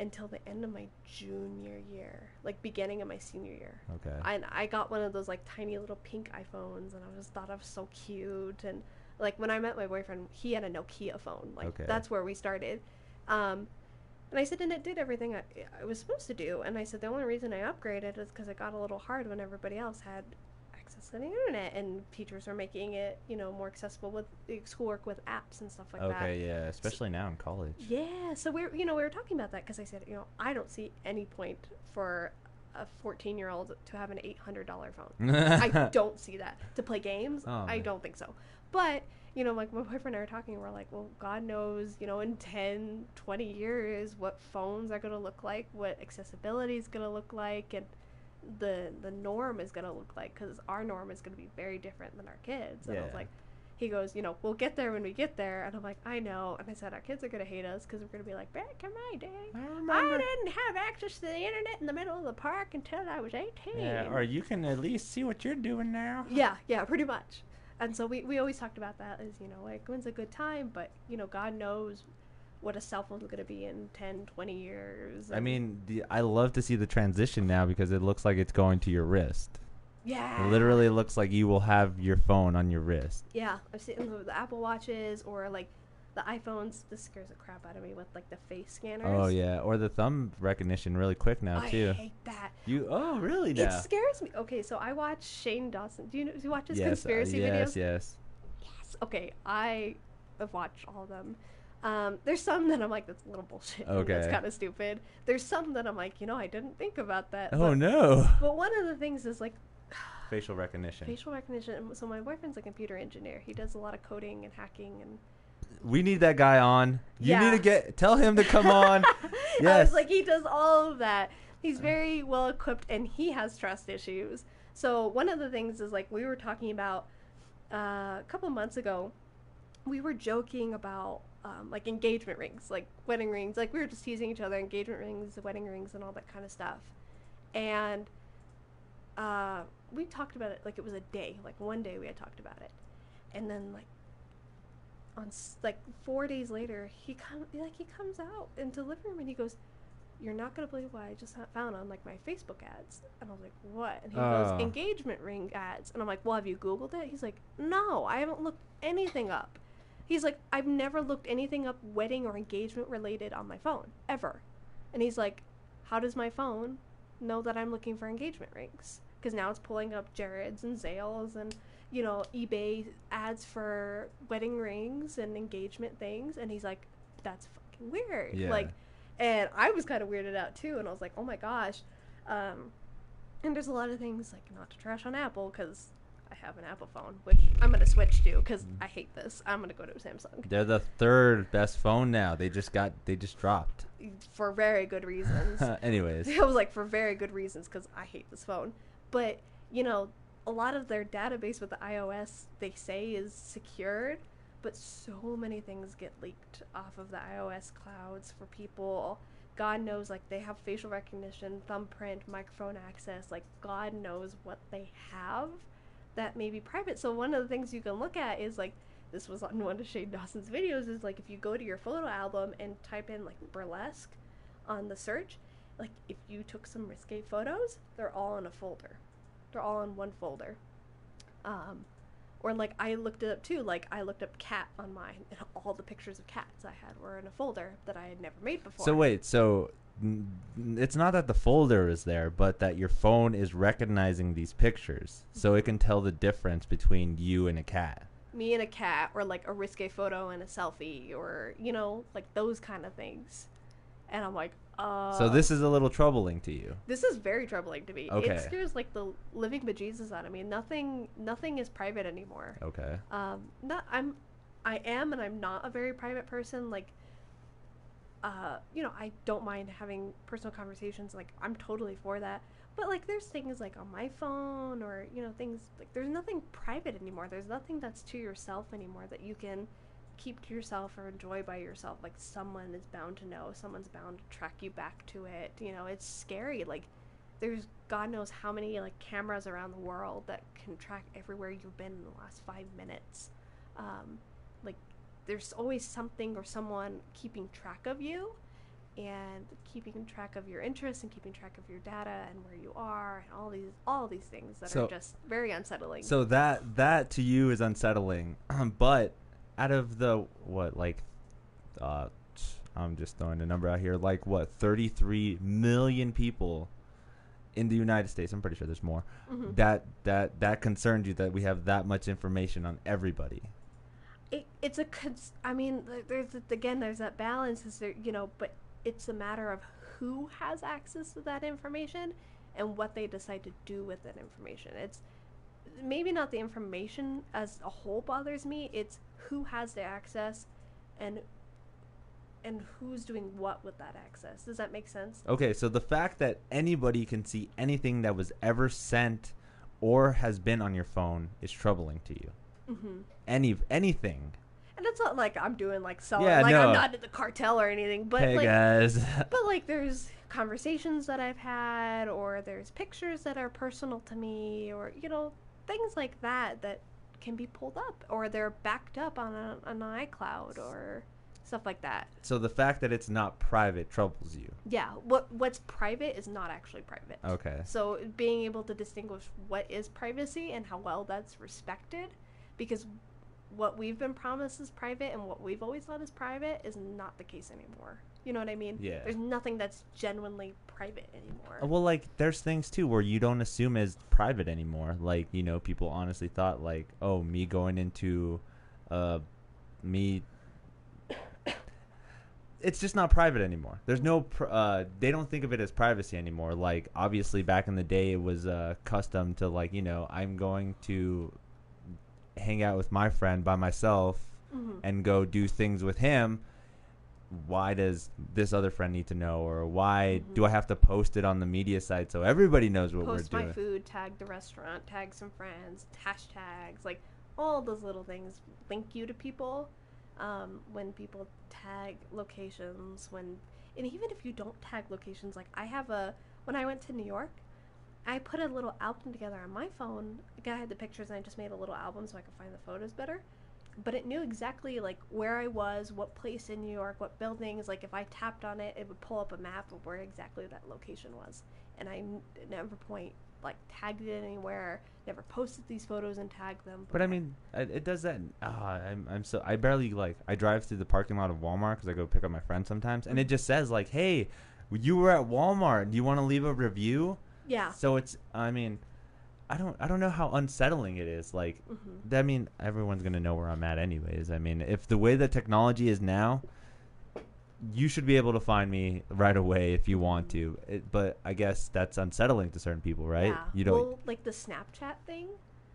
until the end of my junior year, like beginning of my senior year. Okay. And I got one of those like tiny little pink iPhones, and I just thought I was so cute. And like when I met my boyfriend, he had a Nokia phone. Like Okay. that's where we started. Um, and I said, and it did everything I, I was supposed to do. And I said the only reason I upgraded is because it got a little hard when everybody else had access to the internet, and teachers are making it, you know, more accessible with the schoolwork with apps and stuff like that. okay, yeah, especially now in college. Yeah, so we're you know we were talking about that because I said you know I don't see any point for a 14 year old to have an $800 phone. I don't see that to play games. Oh, I don't think so. But you know, like my boyfriend and I were talking, we're like, well, God knows, you know, in 10, 20 years, what phones are going to look like, what accessibility is going to look like, and the the norm is going to look like because our norm is going to be very different than our kids. And I was like, he goes, you know, we'll get there when we get there. And I'm like, I know. And I said, our kids are going to hate us because we're going to be like, back in my day, I I didn't have access to the internet in the middle of the park until I was 18. Yeah, or you can at least see what you're doing now. Yeah, yeah, pretty much. And so we, we always talked about that as, you know, like when's a good time, but, you know, God knows what a cell phone's going to be in 10, 20 years. I mean, the, I love to see the transition now because it looks like it's going to your wrist. yeah. It literally looks like you will have your phone on your wrist. Yeah, I've seen the, the Apple Watches or like the iPhones. This scares the crap out of me with like the face scanners. Oh yeah, or the thumb recognition really quick now I too. hate that. You oh really It scares me. Okay, so I watch Shane Dawson. Do you know? Do you watch his yes, uh, conspiracy yes, videos? yes. Yes. Okay, I have watched all of them. Um, there's some that I'm like, that's a little bullshit. Okay. That's kind of stupid. There's some that I'm like, you know, I didn't think about that. Oh but, no. But one of the things is like Facial recognition. facial recognition. So my boyfriend's a computer engineer. He does a lot of coding and hacking and. We need that guy on. You need to get tell him to come on. I Yes. was like, he does all of that. He's very well equipped and he has trust issues. So one of the things is like we were talking about uh, a couple months ago. We were joking about um, like engagement rings, like wedding rings. Like we were just teasing each other, engagement rings, wedding rings, and all that kind of stuff. And uh, we talked about it like it was a day. Like one day we had talked about it, and then like on like four days later, he come like he comes out into the living room and he goes, "You're not gonna believe what I just found on like my Facebook ads." And I was like, "What?" And he Oh. goes, "Engagement ring ads." And I'm like, "Well, have you Googled it?" He's like, "No, I haven't looked anything up." He's like, "I've never looked anything up wedding or engagement related on my phone ever." And he's like, "How does my phone know that I'm looking for engagement rings?" Because now it's pulling up Jared's and Zales and you know, eBay ads for wedding rings and engagement things, and he's like, "That's fucking weird." Yeah. Like, and I was kind of weirded out too, and I was like, "Oh my gosh." Um, and there's a lot of things like not to trash on Apple because I have an Apple phone, which I'm gonna switch to because mm. I hate this. I'm gonna go to Samsung They're the third best phone now. They just got they just dropped. for very good reasons. Anyways. I was like, for very good reasons, because I hate this phone. But you know, a lot of their database with the iOS they say is secured, but so many things get leaked off of the iOS clouds for people. God knows, like they have facial recognition, thumbprint, microphone access. Like God knows what they have that may be private. So one of the things you can look at is like this was on one of Shane Dawson's videos is like if you go to your photo album and type in like burlesque on the search, like if you took some risque photos, they're all in a folder. They're all in one folder. Um, or like I looked it up too. Like I looked up cat on mine, and all the pictures of cats I had were in a folder that I had never made before. So wait, so it's not that the folder is there, but that your phone is recognizing these pictures, so it can tell the difference between you and a cat. me and a cat, or like a risque photo and a selfie, or you know, like those kind of things. And I'm like, uh. so this is a little troubling to you. This is very troubling to me. Okay. It scares like the living bejesus out of me. Nothing, nothing is private anymore. Okay. Um, not I'm, I am, and I'm not a very private person. Like, uh, you know, I don't mind having personal conversations. Like, I'm totally for that. But like, there's things like on my phone, or you know, things like there's nothing private anymore. There's nothing that's to yourself anymore that you can keep to yourself or enjoy by yourself. Like, someone is bound to know. Someone's bound to track you back to it. You know, it's scary. Like, there's God knows how many like cameras around the world that can track everywhere you've been in the last five minutes. Um, there's always something or someone keeping track of you, and keeping track of your interests and keeping track of your data and where you are and all these all these things that So- are just very unsettling. So that that to you is unsettling, but out of the what like, uh, I'm just throwing a number out here, like what 33 million people in the United States. I'm pretty sure there's more. Mhm. That that that concerns you that we have that much information on everybody. It, it's a cons- I mean, there's again, there's that balance. Is there, you know, but it's a matter of who has access to that information and what they decide to do with that information. It's maybe not the information as a whole bothers me. It's who has the access and and who's doing what with that access. Does that make sense? Okay, so the fact that anybody can see anything that was ever sent or has been on your phone is troubling to you. Mm-hmm. Any anything. And it's not like I'm doing like selling, Yeah, like no. I'm not in the cartel or anything. But hey like, guys. But like there's conversations that I've had or there's pictures that are personal to me or you know things like that that can be pulled up or they're backed up on a, an iCloud or stuff like that. so the fact that it's not private troubles you. Yeah, what what's private is not actually private. Okay. So being able to distinguish what is privacy and how well that's respected because what we've been promised is private and what we've always thought is private is not the case anymore. You know what I mean? Yeah. There's nothing that's genuinely private anymore. Uh, Well, like there's things too where you don't assume as private anymore. Like you know, people honestly thought like, oh, me going into, uh, me. It's just not private anymore. There's no, pr- uh, they don't think of it as privacy anymore. Like obviously back in the day, it was uh, custom to like you know I'm going to hang out with my friend by myself Mhm. and go do things with him why does this other friend need to know or why do Mhm. i have to post it on the media site so everybody knows what Post we're doing? Post my food, tag the restaurant, tag some friends, hashtags, like all those little things link you to people. Um, when people tag locations, when and even if you don't tag locations, like I have a when I went to New York, I put a little album together on my phone. Like I had the pictures and I just made a little album so I could find the photos better. But it knew exactly like where I was, what place in New York, what buildings. Like if I tapped on it, it would pull up a map of where exactly that location was. And I never point like tagged it anywhere. Never posted these photos and tagged them. but i mean it, it does that uh, I'm, I'm so i barely like i drive through the parking lot of walmart because i go pick up my friend sometimes and it just says like hey you were at walmart do you want to leave a review yeah. so it's i mean i don't i don't know how unsettling it is like hmm I mean, everyone's gonna know where I'm at, anyways. I mean, if the way that technology is now, you should be able to find me right away if you want to. It, but I guess that's unsettling to certain people, right? Yeah. You don't, Well, like the Snapchat thing,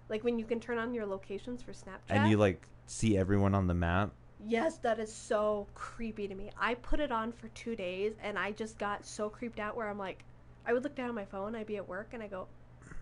like when you can turn on your locations for Snapchat. and you like see everyone on the map. Yes, that is so creepy to me. I put it on for two days and I just got so creeped out where I'm like, I would look down at my phone, I'd be at work, and I go,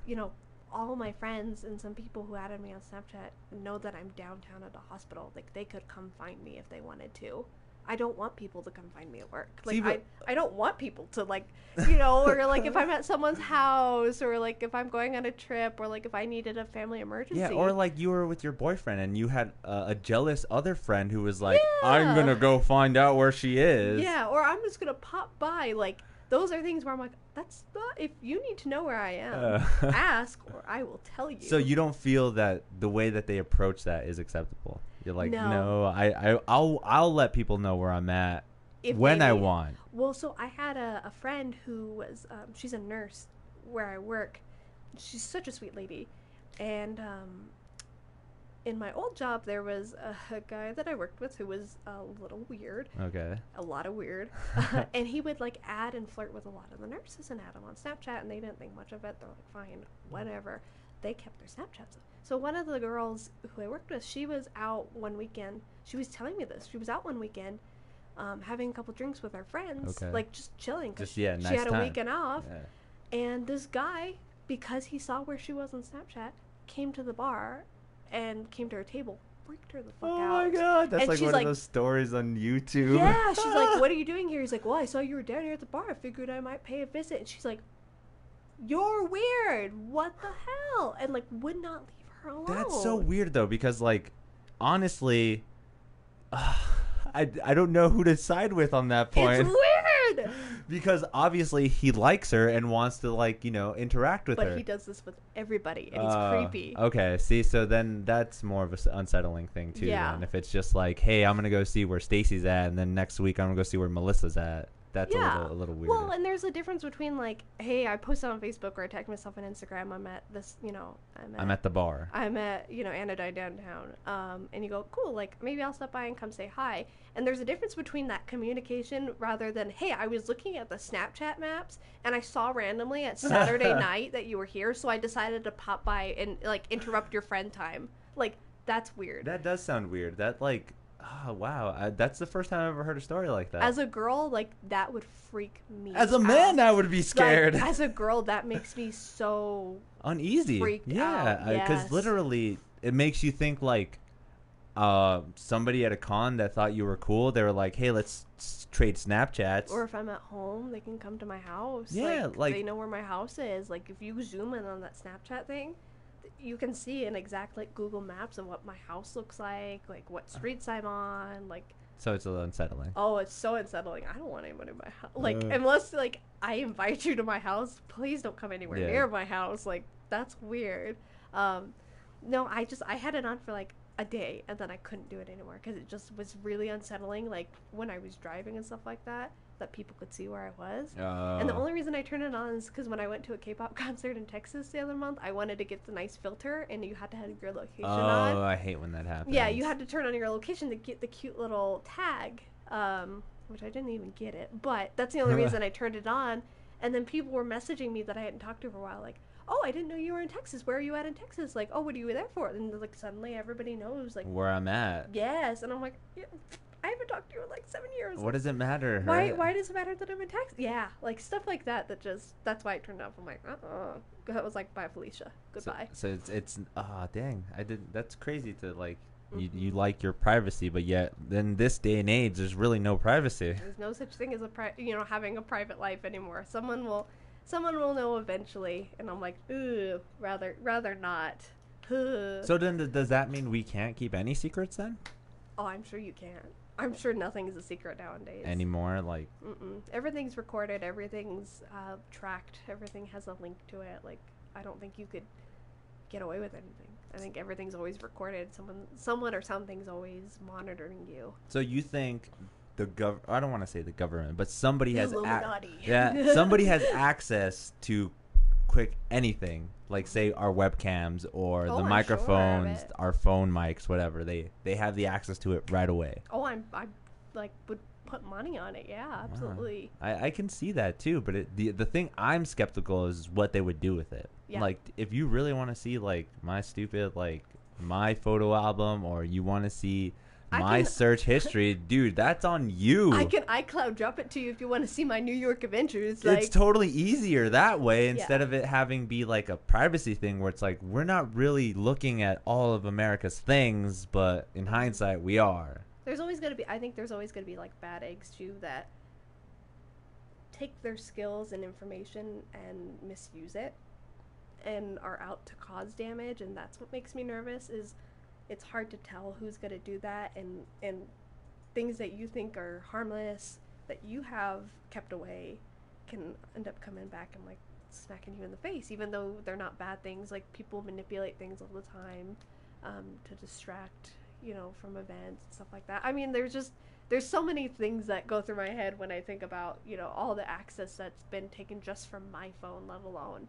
you know, all my friends and some people who added me on Snapchat know that I'm downtown at a hospital. Like, they could come find me if they wanted to. I don't want people to come find me at work. Like, See, I, I don't want people to, like, you know, or like if I'm at someone's house, or like if I'm going on a trip, or like if I needed a family emergency. Yeah, or like you were with your boyfriend and you had uh, a jealous other friend who was like, "I'm gonna go find out where she is." Yeah, or I'm just gonna pop by. Like those are things where I'm like, that's not. If you need to know where I am, Uh. ask, or I will tell you. So you don't feel that the way that they approach that is acceptable. You're like, No. no, I, I, I'll, I'll let people know where I'm at If when I want. Well, so I had a, a friend who was, um, she's a nurse where I work. She's such a sweet lady, and um, in my old job there was a, a guy that I worked with who was a little weird. Okay. a lot of weird. and he would like add and flirt with a lot of the nurses and add them on Snapchat, and they didn't think much of it. They're like, fine, whatever. They kept their Snapchats. So one of the girls who I worked with, she was out one weekend. She was telling me this. She was out one weekend, um, having a couple drinks with her friends, Okay. like just chilling. 'cause Just, yeah, she had time. a weekend off, Yeah. and this guy, because he saw where she was on Snapchat, came to the bar and came to her table, freaked her the fuck Oh out. Oh my god, that's And like one like- of those stories on YouTube. Yeah, she's like, "What are you doing here?" He's like, "Well, I saw you were down here at the bar. I figured I might pay a visit." And she's like, "You're weird. What the hell?" And like, would not leave her alone. That's so weird though, because like, honestly, I, I don't know who to side with on that point. It's weird. Because obviously he likes her and wants to like you know interact with but her. But he does this with everybody, and he's Uh, creepy. Okay, see, so then that's more of a s- unsettling thing too. Yeah. Then if it's just like, hey, I'm gonna go see where Stacy's at, and then next week I'm gonna go see where Melissa's at. That's yeah. a little a little weird. Well, and there's a difference between like, hey, I posted on Facebook or I tagged myself on Instagram. I'm at this, you know, I'm at, I'm at the bar. I'm at you know Anodyne downtown, um, and you go, cool, like maybe I'll stop by and come say hi. And there's a difference between that communication rather than, hey, I was looking at the Snapchat maps and I saw randomly at Saturday night that you were here, so I decided to pop by and like interrupt your friend time. Like that's weird. That does sound weird. That like, oh wow, I, that's the first time I've ever heard a story like that. As a girl, like that would freak me. As a man, out. I would be Like, scared, as a girl, that makes me so uneasy. freaked yeah, because yes. literally, it makes you think like. Uh, somebody at a con that thought you were cool. They were like, "Hey, let's s- trade Snapchats." Or if I'm at home, they can come to my house. Yeah, like, like- they know where my house is. Like if you zoom in on that Snapchat thing, th- you can see an exact like Google Maps of what my house looks like, like what streets I'm on. Like so it's a little unsettling. oh, it's so unsettling. I don't want anyone in my house. Like Uh. unless like I invite you to my house, please don't come anywhere Yeah. near my house. Like that's weird. Um, no, I just I had it on for like a day and then I couldn't do it anymore because it just was really unsettling. Like when I was driving and stuff like that, that people could see where I was. And the Oh. only reason I turned it on is because when I went to a K-pop concert in Texas the other month, I wanted to get the nice filter, and you had to have your location Oh, on. Oh, I hate when that happens. Yeah, you had to turn on your location to get the cute little tag, um, which I didn't even get it. But that's the only reason I turned it on. And then people were messaging me that I hadn't talked to for a while, like, "Oh, I didn't know you were in Texas. Where are you at in Texas? Like, oh, what are you there for?" And like suddenly everybody knows, like, where I'm at. yes. And I'm like, yeah, I haven't talked to you in like seven years. What does it matter? Why? right? Why does it matter that I'm in Texas? Yeah, like stuff like that. That just that's why it turned off. I'm like, uh, uh That was like, bye, Felicia. Goodbye. So, so it's it's ah dang, I did. That's crazy to like. You, Mhm. you like your privacy, but yet in this day and age, there's really no privacy. There's no such thing as a pri- you know having a private life anymore. Someone will, someone will know eventually, and I'm like, ooh, rather rather not. So then, th- does that mean we can't keep any secrets then oh, I'm sure you can. I'm sure nothing is a secret nowadays. anymore? Like, Mm-mm. Everything's recorded. Everything's uh, tracked. Everything has a link to it. Like I don't think you could get away with anything. I think everything's always recorded. Someone, someone or something's always monitoring you. so you think the gov? I don't want to say the government, but somebody has ac- yeah, somebody has access to quick anything, like say our webcams or Oh, the I'm microphones, it. our phone mics, whatever. They they have the access to it right away. Oh, I'm, I like would put money on it. Yeah, absolutely. I, I can see that too, but it, the the thing I'm skeptical is what they would do with it. Yeah. Like, if you really want to see like my stupid like my photo album, or you want to see I my can- search history, dude, that's on you. I can iCloud drop it to you if you want to see my New York Adventures. it's totally easier that way instead Yeah. of it having be like a privacy thing where it's like we're not really looking at all of America's things, but in hindsight we are. there's always gonna be. I think there's always gonna be like bad eggs too that take their skills and information and misuse it, and are out to cause damage. And that's what makes me nervous. Is it's hard to tell who's gonna do that, and and things that you think are harmless that you have kept away can end up coming back and like smacking you in the face, even though they're not bad things. Like people manipulate things all the time um, to distract, you know, from events and stuff like that. I mean, there's just there's so many things that go through my head when I think about you know all the access that's been taken just from my phone, let alone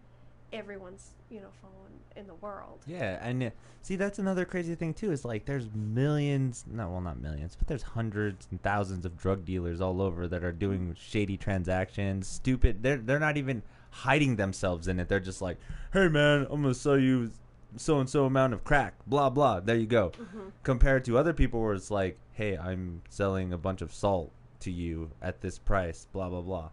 everyone's you know phone in the world. Yeah, and uh, see that's another crazy thing too. Is like there's millions, no, well not millions, but there's hundreds and thousands of drug dealers all over that are doing shady transactions, stupid. They're they're not even hiding themselves in it. They're just like, hey man, I'm gonna sell you so and so amount of crack, blah blah. There you go. Mm-hmm. Compared to other people where it's like, hey, I'm selling a bunch of salt to you at this price, blah blah blah.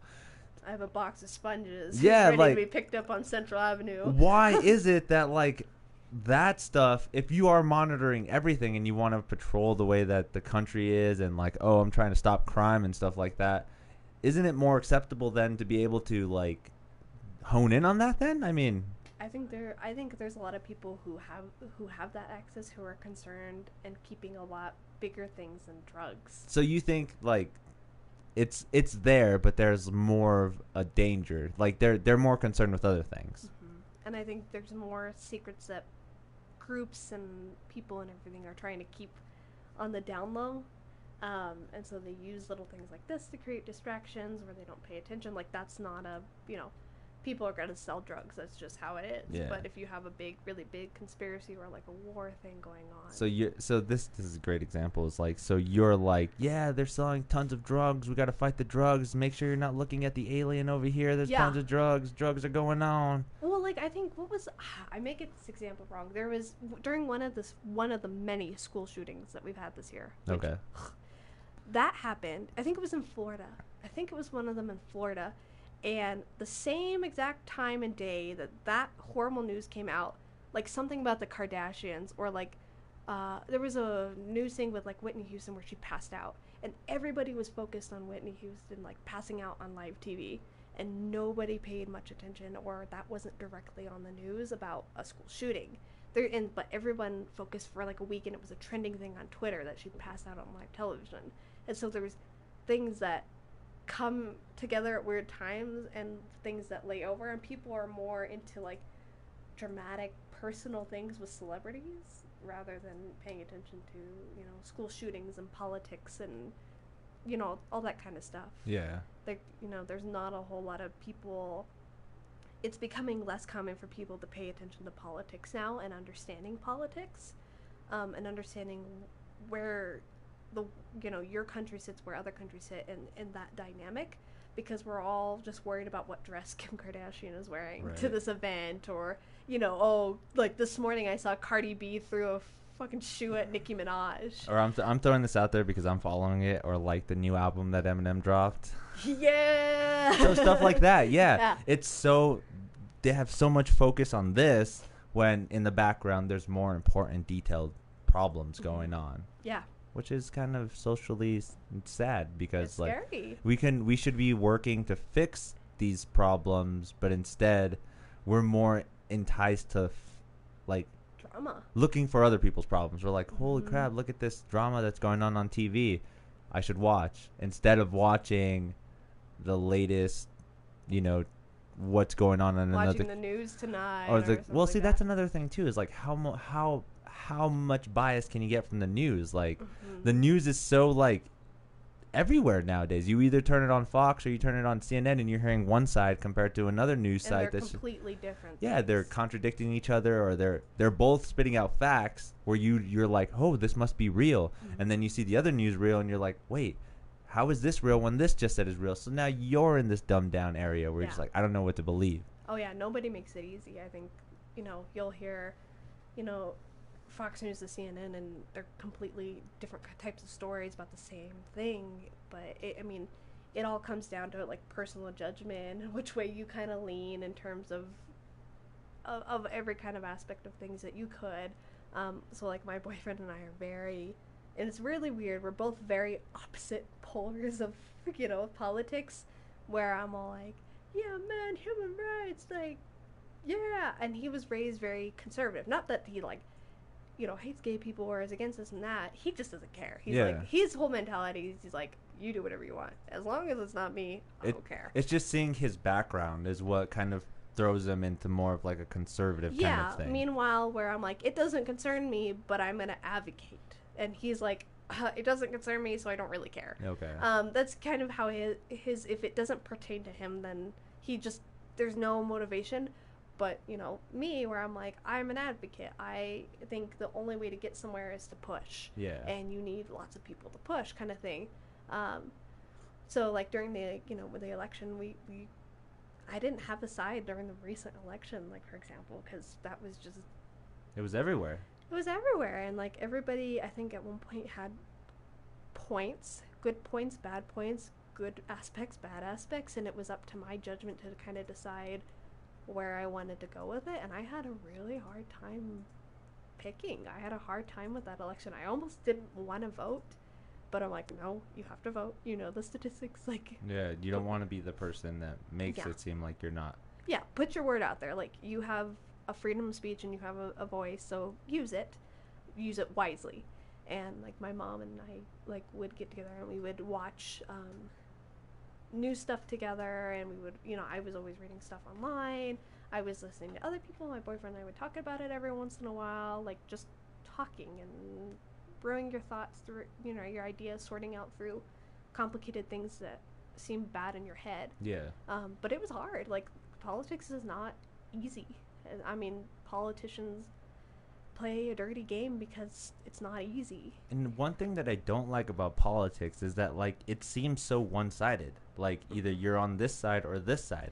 I have a box of sponges. Yeah, ready like- to be picked up on Central Avenue. why is it that like that stuff if you are monitoring everything and you want to patrol the way that the country is and like oh i'm trying to stop crime and stuff like that isn't it more acceptable then to be able to like hone in on that then i mean I think there I think there's a lot of people who have who have that access who are concerned and keeping a lot bigger things than drugs. so you think like it's it's there, but there's more of a danger. Like they're they're more concerned with other things. hmm And I think there's more secrets that groups and people and everything are trying to keep on the down low. Um, and so they use little things like this to create distractions where they don't pay attention. Like that's not a you know, people are gonna sell drugs. That's just how it is. Yeah. But if you have a big, really big conspiracy or like a war thing going on, So you so this this is a great example. Is like so you're like yeah they're selling tons of drugs. We got to fight the drugs. Make sure you're not looking at the alien over here. There's Yeah. tons of drugs. Drugs are going on. Well, like I think what was I may get this example wrong. There was during one of this one of the many school shootings that we've had this year. which- Okay. That happened. I think it was in Florida. I think it was one of them in Florida, and the same exact time and day that that horrible news came out, like something about the Kardashians or like. Uh, there was a news thing with like Whitney Houston where she passed out, and everybody was focused on Whitney Houston like passing out on live TV, and nobody paid much attention, or that wasn't directly on the news about a school shooting. There, and but everyone focused for like a week, and it was a trending thing on Twitter that she passed out on live television, and so there was things that come together at weird times and things that lay over, and people are more into like dramatic personal things with celebrities rather than paying attention to you know school shootings and politics and you know all that kind of stuff Yeah. like you know there's not a whole lot of people it's becoming less common for people to pay attention to politics now and understanding politics um, and understanding where the you know your country sits where other countries sit in, in that dynamic because we're all just worried about what dress Kim Kardashian is wearing to this event or you know oh like this morning I saw Cardi B threw a fucking shoe at Nicki Minaj Or I'm th- I'm throwing this out there because I'm following it or like the new album that Eminem dropped. yeah so stuff like that. Yeah. Yeah. It's so they have so much focus on this when in the background there's more important detailed problems Mhm. going on, yeah which is kind of socially sad because it's like scary we can we should be working to fix these problems, but instead we're more enticed to f- like drama looking for other people's problems. We're like, holy Mhm. crap, look at this drama that's going on on TV. I should watch instead of watching the latest, you know, what's going on in watching another. the news tonight. or Or the something well, like see, that. that's another thing too. Is like how mo- how how much bias can you get from the news? Like Mhm. the news is so like everywhere nowadays. You either turn it on Fox or you turn it on CNN, and you're hearing one side compared to another news and site that's completely different. yeah they're contradicting each other or they're they're both spitting out facts where you you're like oh this must be real Mhm. and then you see the other news reel and you're like wait how is this real when this just said is real so now you're in this dumbed down area where you're just like i don't know what to believe Oh yeah, nobody makes it easy. I think, you know, you'll hear, you know, Fox News to CNN, and they're completely different types of stories about the same thing. But it, I mean, it all comes down to like personal judgment which way you kind of lean in terms of, of of every kind of aspect of things that you could. Um, so like my boyfriend and I are very, and it's really weird. We're both very opposite polars of you know politics, where I'm all like, yeah, man, human rights, like, yeah. And he was raised very conservative. Not that he like, you know, hates gay people or is against this and that. He just doesn't care. He's Yeah. like, his whole mentality is he's like, you do whatever you want, as long as it's not me. I It- don't care. it's just seeing his background is what kind of throws him into more of like a conservative yeah. kind of thing Meanwhile, where I'm like, it doesn't concern me, but I'm gonna advocate, and he's like, uh, it doesn't concern me, so I don't really care. okay Um, that's kind of how his, his if it doesn't pertain to him, then he just there's no motivation. But you know me, where I'm like I'm an advocate. I think the only way to get somewhere is to push, yeah and you need lots of people to push, kind of thing. Um, so like during the you know with the election, we we I didn't have a side during the recent election, like for example, because that was just it was everywhere it was everywhere and like everybody i think at one point had points good points bad points good aspects bad aspects and it was up to my judgment to kind of decide where i wanted to go with it and i had a really hard time picking i had a hard time with that election i almost didn't want to vote but i'm like no you have to vote you know the statistics like yeah you don't want to be the person that makes Yeah. it seem like you're not yeah, put your word out there. Like you have a freedom of speech and you have a, a voice, so use it. Use it wisely. And like my mom and I like would get together and we would watch um, new stuff together, and we would, you know, I was always reading stuff online. I was listening to other people. My boyfriend and I would talk about it every once in a while, like just talking and brewing your thoughts through, you know, your ideas, sorting out through complicated things that seem bad in your head. Yeah. Um, but it was hard. Like politics is not easy. I mean, politicians play a dirty game because it's not easy. And one thing that I don't like about politics is that like it seems so one-sided. Like either you're on this side or this side,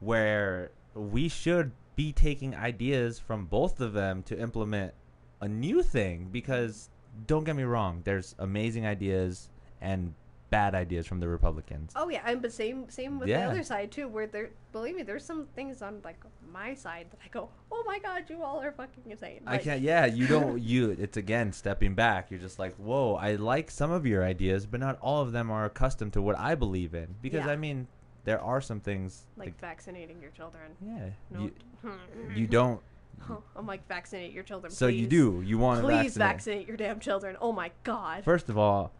where we should be taking ideas from both of them to implement a new thing. Because don't get me wrong, there's amazing ideas and bad ideas from the Republicans. Oh yeah, and but same same with Yeah. the other side too. Where there, believe me, there's some things on like my side that I go, oh my god, you all are fucking insane. I can't. Yeah, you don't. You. It's again stepping back. You're just like, whoa. I like some of your ideas, but not all of them are accustomed to what I believe in. Because Yeah. I mean, there are some things. Like vaccinating your children. yeah, No. you, you don't. Oh, I'm like vaccinate your children. So you do. You want to Please vaccinate. vaccinate your damn children. Oh my god. First of all,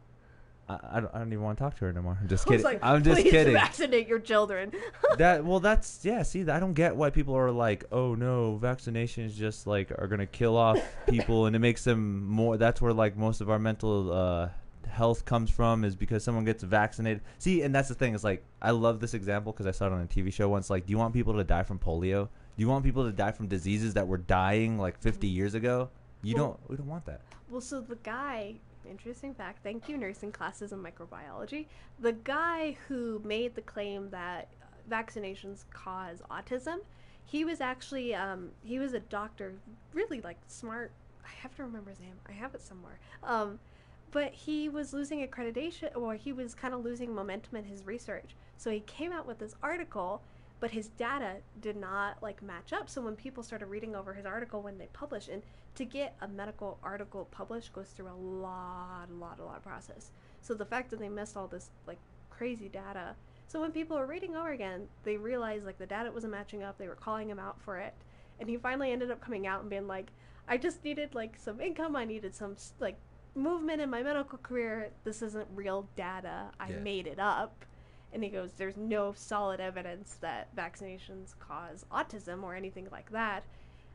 I, I, don't, I don't even want to talk to her anymore. I'm just I was kidding. like, I'm just please kidding. Vaccinate your children. that well, that's yeah. See, I don't get why people are like, oh no, vaccinations just like are gonna kill off people, and it makes them more. That's where like most of our mental uh, health comes from is because someone gets vaccinated. See, and that's the thing is like I love this example because I saw it on a TV show once. Like, do you want people to die from polio? Do you want people to die from diseases that were dying like 50 years ago? You Well- don't. We don't want that. Well, so the guy, interesting fact, thank you, nursing classes in microbiology. The guy who made the claim that vaccinations cause autism, he was actually, um, he was a doctor, really like smart. I have to remember his name. I have it somewhere. Um, but he was losing accreditation, or he was kind of losing momentum in his research. So he came out with this article, but his data did not like match up. So when people started reading over his article when they published, and to get a medical article published goes through a lot, a lot, a lot of process. So the fact that they missed all this like crazy data. So when people were reading over again, they realized like the data wasn't matching up. They were calling him out for it, and he finally ended up coming out and being like, "I just needed like some income. I needed some like movement in my medical career. This isn't real data. I Yeah. made it up." And he goes, "There's no solid evidence that vaccinations cause autism or anything like that."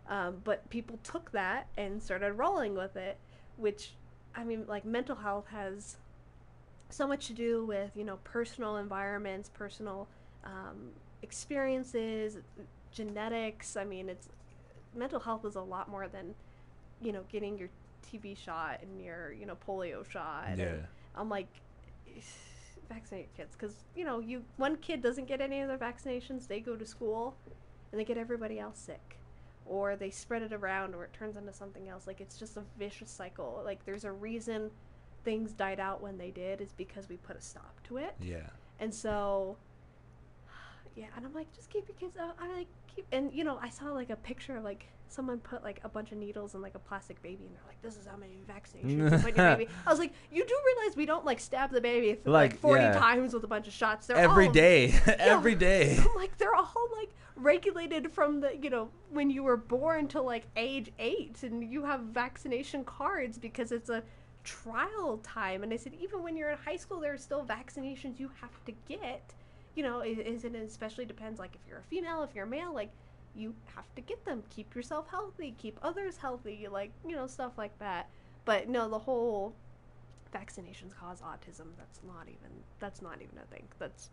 Um, but people took that and started rolling with it, which, I mean, like mental health has so much to do with you know personal environments, personal um, experiences, genetics. I mean, it's mental health is a lot more than you know getting your TB shot and your you know polio shot. and I'm like, vaccinate kids because you know you one kid doesn't get any of their vaccinations, they go to school, and they get everybody else sick, or they spread it around, or it turns into something else. Like it's just a vicious cycle. Like there's a reason things died out when they did is because we put a stop to it, Yeah. and so. Yeah, and I'm like, just keep your kids out. I like keep, and you know, I saw like a picture of like someone put like a bunch of needles in like a plastic baby, and they're like, "This is how many vaccinations you put your baby." I was like, "You do realize we don't like stab the baby like, Like, 40 yeah. times with a bunch of shots? They're Every all, day. Every day. I'm like, they're all like regulated from the you know when you were born to like age eight, and you have vaccination cards because it's a trial time. And I said, even when you're in high school, there are still vaccinations you have to get. You know, it, is it especially depends like if you're a female, if you're a male, like you have to get them. Keep yourself healthy, keep others healthy, like you know stuff like that. But no, the whole vaccinations cause autism. That's not even that's not even a thing. That's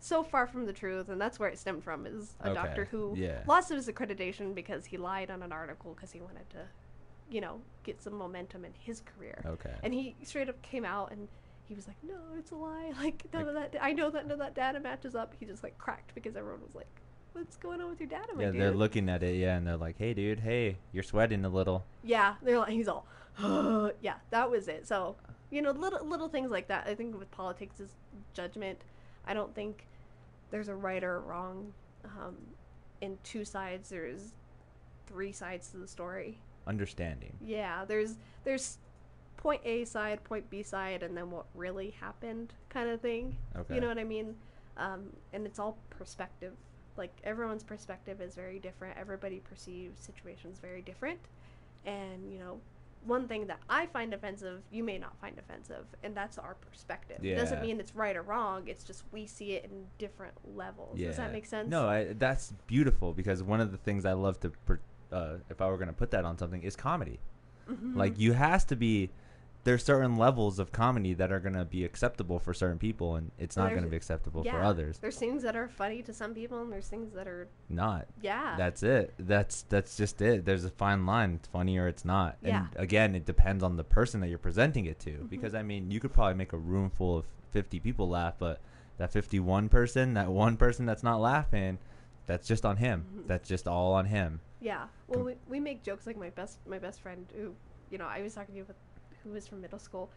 so far from the truth, and that's where it stemmed from. Is a Okay, doctor who yeah. lost his accreditation because he lied on an article because he wanted to, you know, get some momentum in his career. Okay. And he straight up came out and he was like, "No, it's a lie. Like none Like- of that. I know that none of that data matches up." He just like cracked because everyone was like, "What's going on with your data, my yeah, dude?" they're looking at it, yeah, and they're like, "Hey, dude, hey, you're sweating a little." Yeah, they're like he's all, yeah, that was it. So you know, little little things like that. I think with politics is judgment. I don't think there's a right or a wrong. Um, in two sides, there's three sides to the story. Understanding. Yeah, there's there's point A side, point B side, and then what really happened, kind of thing. Okay. You know what I mean? Um, and it's all perspective. Like everyone's perspective is very different. Everybody perceives situations very different, and you know, one thing that I find offensive, you may not find offensive, and that's our perspective. It doesn't mean it's right or wrong. It's just we see it in different levels. Yeah. Does that make sense? No, I, that's beautiful because one of the things I love to, per, uh, if I were going to put that on something, is comedy. Mm-hmm. Like you has to be. There's certain levels of comedy that are going to be acceptable for certain people, and it's not going to be acceptable for yeah, others. There's things that are funny to some people, and there's things that are Not. yeah. That's it. That's that's just it. There's a fine line. It's funny or it's not. Yeah. And again, it depends on the person that you're presenting it to. Mhm. Because I mean, you could probably make a room full of 50 people laugh, but that 51 person, that one person that's not laughing, that's just on him. Mhm. That's just all on him. Yeah. Well, Com- we, we make jokes like my best my best friend who, you know, I was talking to you with, who was from middle school.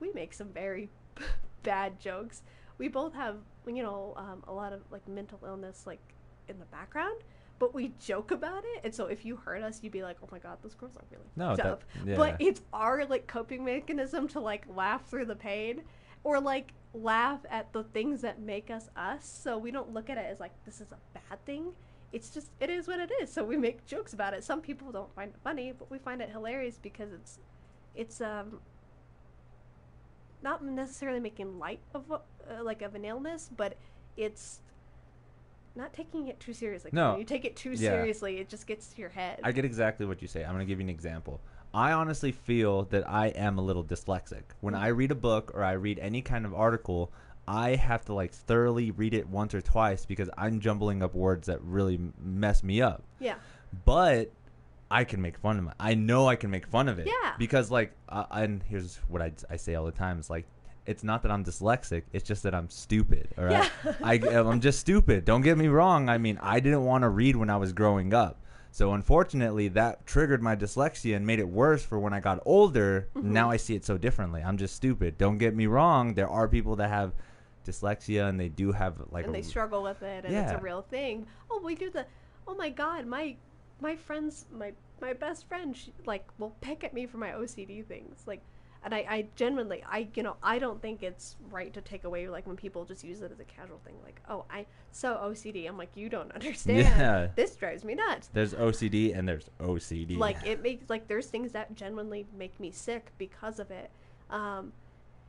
We make some very bad jokes. We both have, you know, um, a lot of like mental illness like in the background, but we joke about it. And so if you heard us, you'd be like, "Oh my god, those girls are really No, that- yeah. But it's our like coping mechanism to like laugh through the pain or like laugh at the things that make us us. So we don't look at it as like this is a bad thing. It's just it is what it is. So we make jokes about it. Some people don't find it funny, but we find it hilarious because it's it's um not necessarily making light of uh, like of an illness, but it's not taking it too seriously. No. when you take it too Yeah. seriously, it just gets to your head. I get exactly what you say. I'm going to give you an example. I honestly feel that I am a little dyslexic. When I read a book or I read any kind of article, I have to like thoroughly read it once or twice because I'm jumbling up words that really mess me up. yeah. But I can make fun of it. I know I can make fun of it. Yeah. Because like, uh, and here's what I, I say all the time: it's like, it's not that I'm dyslexic. It's just that I'm stupid. All right. Yeah. I, I'm just stupid. Don't get me wrong. I mean, I didn't want to read when I was growing up. So unfortunately, that triggered my dyslexia and made it worse for when I got older. Mhm. Now I see it so differently. I'm just stupid. Don't get me wrong. There are people that have dyslexia and they do have like and a, they struggle with it and it's a real thing oh we do the oh my god my my friends my my best friend she, like will pick at me for my ocd things like and I, I genuinely I you know I don't think it's right to take away like when people just use it as a casual thing like oh I so OCD I'm like you don't understand Yeah. this drives me nuts There's OCD and there's OCD. like it makes like there's things that genuinely make me sick because of it um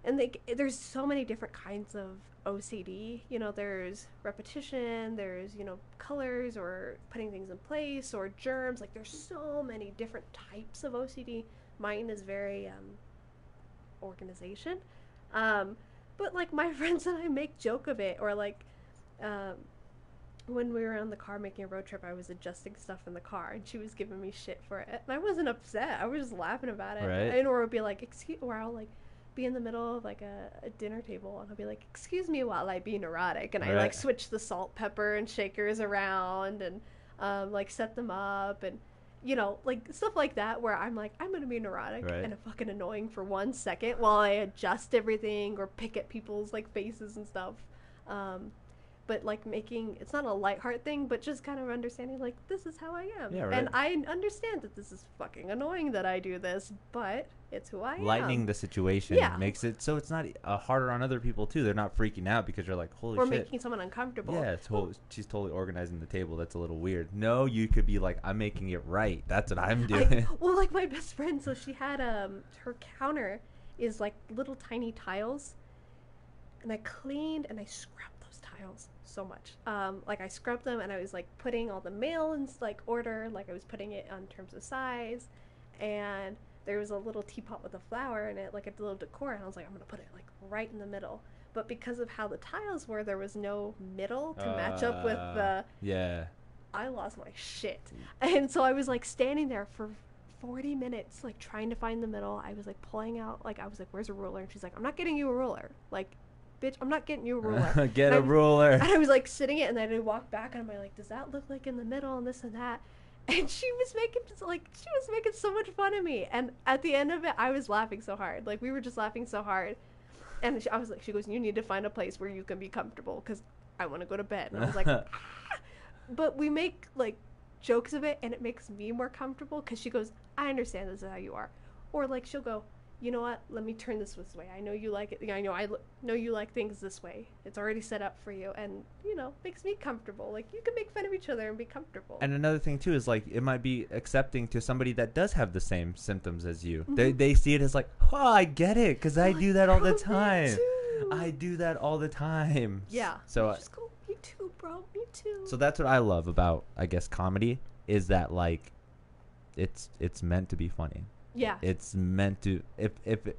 and like there's so many different kinds of ocd you know there's repetition there's you know colors or putting things in place or germs like there's so many different types of ocd mine is very um organization um but like my friends and i make joke of it or like um when we were on the car making a road trip, I was adjusting stuff in the car, and she was giving me shit for it. And I wasn't upset. I was just laughing about it. Right. And or would be like, excuse, or I'll like be in the middle of like a, a dinner table, and I'll be like, excuse me while I be neurotic, and I like switch the salt, pepper, and shakers around, and um, like set them up, and you know, like stuff like that, where I'm like, I'm gonna be neurotic Right. and fucking annoying for one second while I adjust everything or pick at people's like faces and stuff. Um, but like making it's not a light heart thing, but just kind of understanding like this is how I am, Yeah, and. I understand that this is fucking annoying that I do this, but it's who I am. lightening the situation Yeah. makes it so it's not uh, harder on other people too. They're not freaking out because you're like, holy shit. or shit. making someone uncomfortable. yeah, she's totally organizing the table. That's a little weird. No, you could be like, I'm making it right. That's what I'm doing. I, well, like my best friend, so she had um her counter is like little tiny tiles, and I cleaned and I scrubbed those tiles so much. Um, like I scrubbed them and I was like putting all the mail in like order, like I was putting it on terms of size, and there was a little teapot with a flower in it, like a little decor, and I was like, I'm gonna put it like right in the middle. But because of how the tiles were, there was no middle to match up with Uh, the yeah. I lost my shit. And so I was like standing there for 40 minutes, like trying to find the middle. I was like pulling out, like, I was like, where's a ruler? And she's like, I'm not getting you a ruler. Like, bitch, I'm not getting you a ruler. Get And a I- ruler. and I was like sitting it, and then I walked back, and I'm like, does that look like in the middle and this and that? And she was making like she was making so much fun of me, and at the end of it, I was laughing so hard. Like we were just laughing so hard, and she, I was like, she goes, "You need to find a place where you can be comfortable, because I want to go to bed." And I was like, "Ah." but we make like jokes of it, and it makes me more comfortable, because she goes, "I understand this is how you are," or like she'll go, you know what? Let me turn this this way. I know you like it. I know I l- know you like things this way. It's already set up for you, and you know makes me comfortable. Like you can make fun of each other and be comfortable. And another thing too is like it might be accepting to somebody that does have the same symptoms as you. They Mhm. they see it as like, oh, I get it, because I Like, do that all the time. I do that all the time. yeah. So uh, just go. Me too, bro. Me too. so that's what I love about I guess comedy is that like, it's it's meant to be funny. Yeah. It's meant to if if it,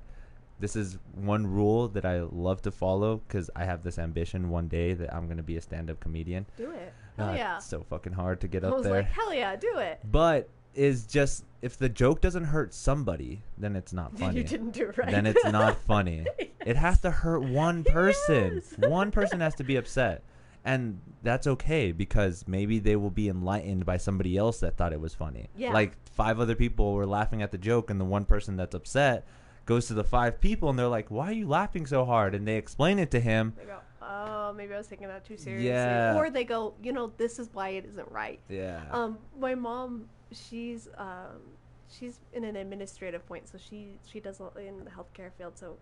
this is one rule that I love to follow because I have this ambition one day that I'm gonna be a stand-up comedian. do it. Hell Uh, yeah. it's so fucking hard to get I up was there. like, hell yeah, do it. but is just if the joke doesn't hurt somebody, then it's not funny. you didn't do it right. Then it's not funny. It has to hurt one person. Yes. One person has to be upset. And that's okay because maybe they will be enlightened by somebody else that thought it was funny. Yeah. Like five other people were laughing at the joke and the one person that's upset goes to the five people and they're like, "Why are you laughing so hard?" and they explain it to him. They go, oh, maybe I was taking that too seriously. Yeah. Or they go, you know, this is why it isn't right. Yeah. Um, my mom, she's um, she's in an administrative point, so she she does a lot in the healthcare field. So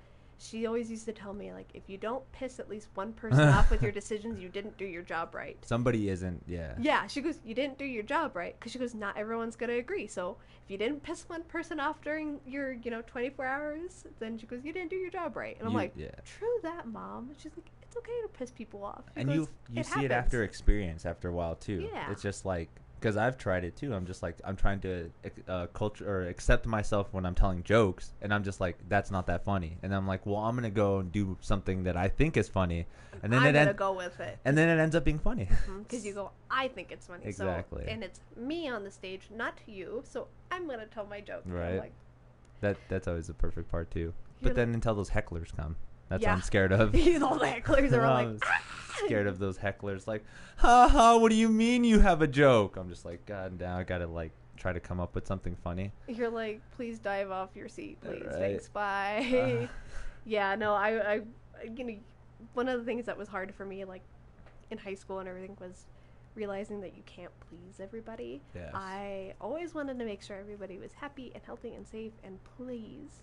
she always used to tell me like, if you don't piss at least one person off with your decisions, you didn't do your job right. Somebody isn't, yeah. Yeah, she goes, you didn't do your job right, because she goes, not everyone's gonna agree. So if you didn't piss one person off during your, you know, 24 hours, then she goes, you didn't do your job right. And I'm You- like, yeah. true that, mom. And she's like, it's okay to piss people off. She and goes, you you see it happens." after experience after a while too Yeah. it's just like because i've tried it too. I'm just like i'm trying to uh, culture or accept myself when i'm telling jokes and i'm just like that's not that funny. And i'm like well i'm gonna go and do something that i think is funny. And then I'm it gonna en- go with it. and then it ends up being funny. Because you go i think it's funny. Exactly. so, and it's me on the stage not you. So i'm gonna tell my joke. Right. like, that that's always the perfect part too. But the- then until those hecklers come that's what i'm scared of. All the hecklers are all I'm like scared of those hecklers like ha ha what do you mean you have a joke? I'm just like god damn i gotta like try to come up with something funny. You're like please dive off your seat please. Right. thanks bye. Ah. Yeah no I, I I- you know one of the things that was hard for me like in high school and everything was realizing that you can't please everybody. Yes. i always wanted to make sure everybody was happy and healthy and safe and pleased.